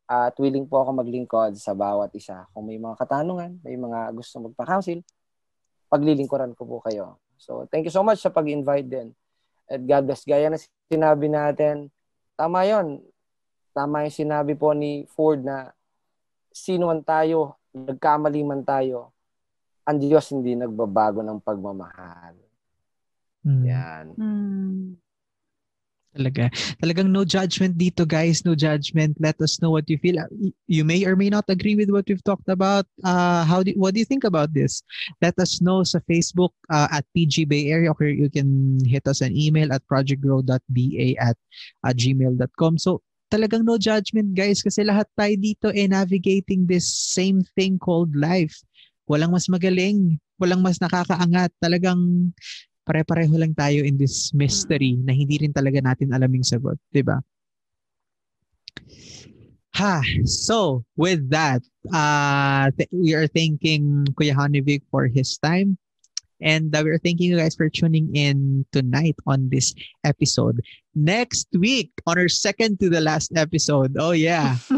at willing po ako maglingkod sa bawat isa. Kung may mga katanungan, may mga gusto magpa-counsel, paglilingkuran ko po kayo. So, thank you so much sa pag-invite din. At God bless. Gaya na sinabi natin, tama yon Tama yung sinabi po ni Ford na sino man tayo, nagkamali man tayo, ang Diyos hindi nagbabago ng pagmamahal. Mm. Yan. Mm. Talaga. Talagang no judgment dito, guys. No judgment. Let us know what you feel. You may or may not agree with what we've talked about. Uh, how do, what do you think about this? Let us know sa Facebook uh, at PG Bay Area or you can hit us an email at projectgrow.ba at uh, gmail.com. So, talagang no judgment, guys, kasi lahat tayo dito eh navigating this same thing called life. Walang mas magaling, walang mas nakakaangat. Talagang pare-pareho lang tayo in this mystery na hindi rin talaga natin alam yung sagot, 'di ba? Ha, so with that, uh, th- we are thanking Kuya Hanivik for his time. And uh, we're thanking you guys for tuning in tonight on this episode. Next week, on our second to the last episode. Oh, yeah.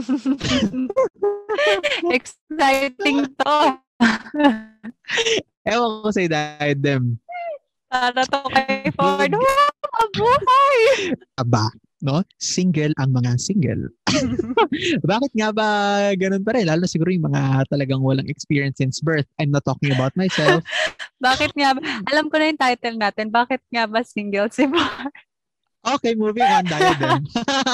Exciting to. Ewan ko sa them. Para to kay Ford. Mabuhay! Aba, no? Single ang mga single. Bakit nga ba ganun pa rin? Lalo siguro yung mga talagang walang experience since birth. I'm not talking about myself. Bakit nga ba? Alam ko na yung title natin. Bakit nga ba single si Ford? Okay, moving on tayo dun.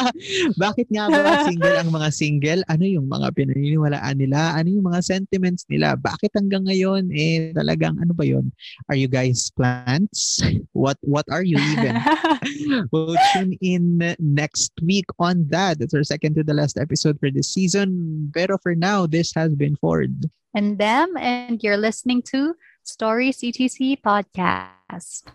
Bakit nga ba single ang mga single? Ano yung mga pinaniniwalaan nila? Ano yung mga sentiments nila? Bakit hanggang ngayon eh talagang ano ba yon? Are you guys plants? What what are you even? we'll tune in next week on that. It's our second to the last episode for this season. Pero for now, this has been Ford. And them, and you're listening to Story CTC Podcast.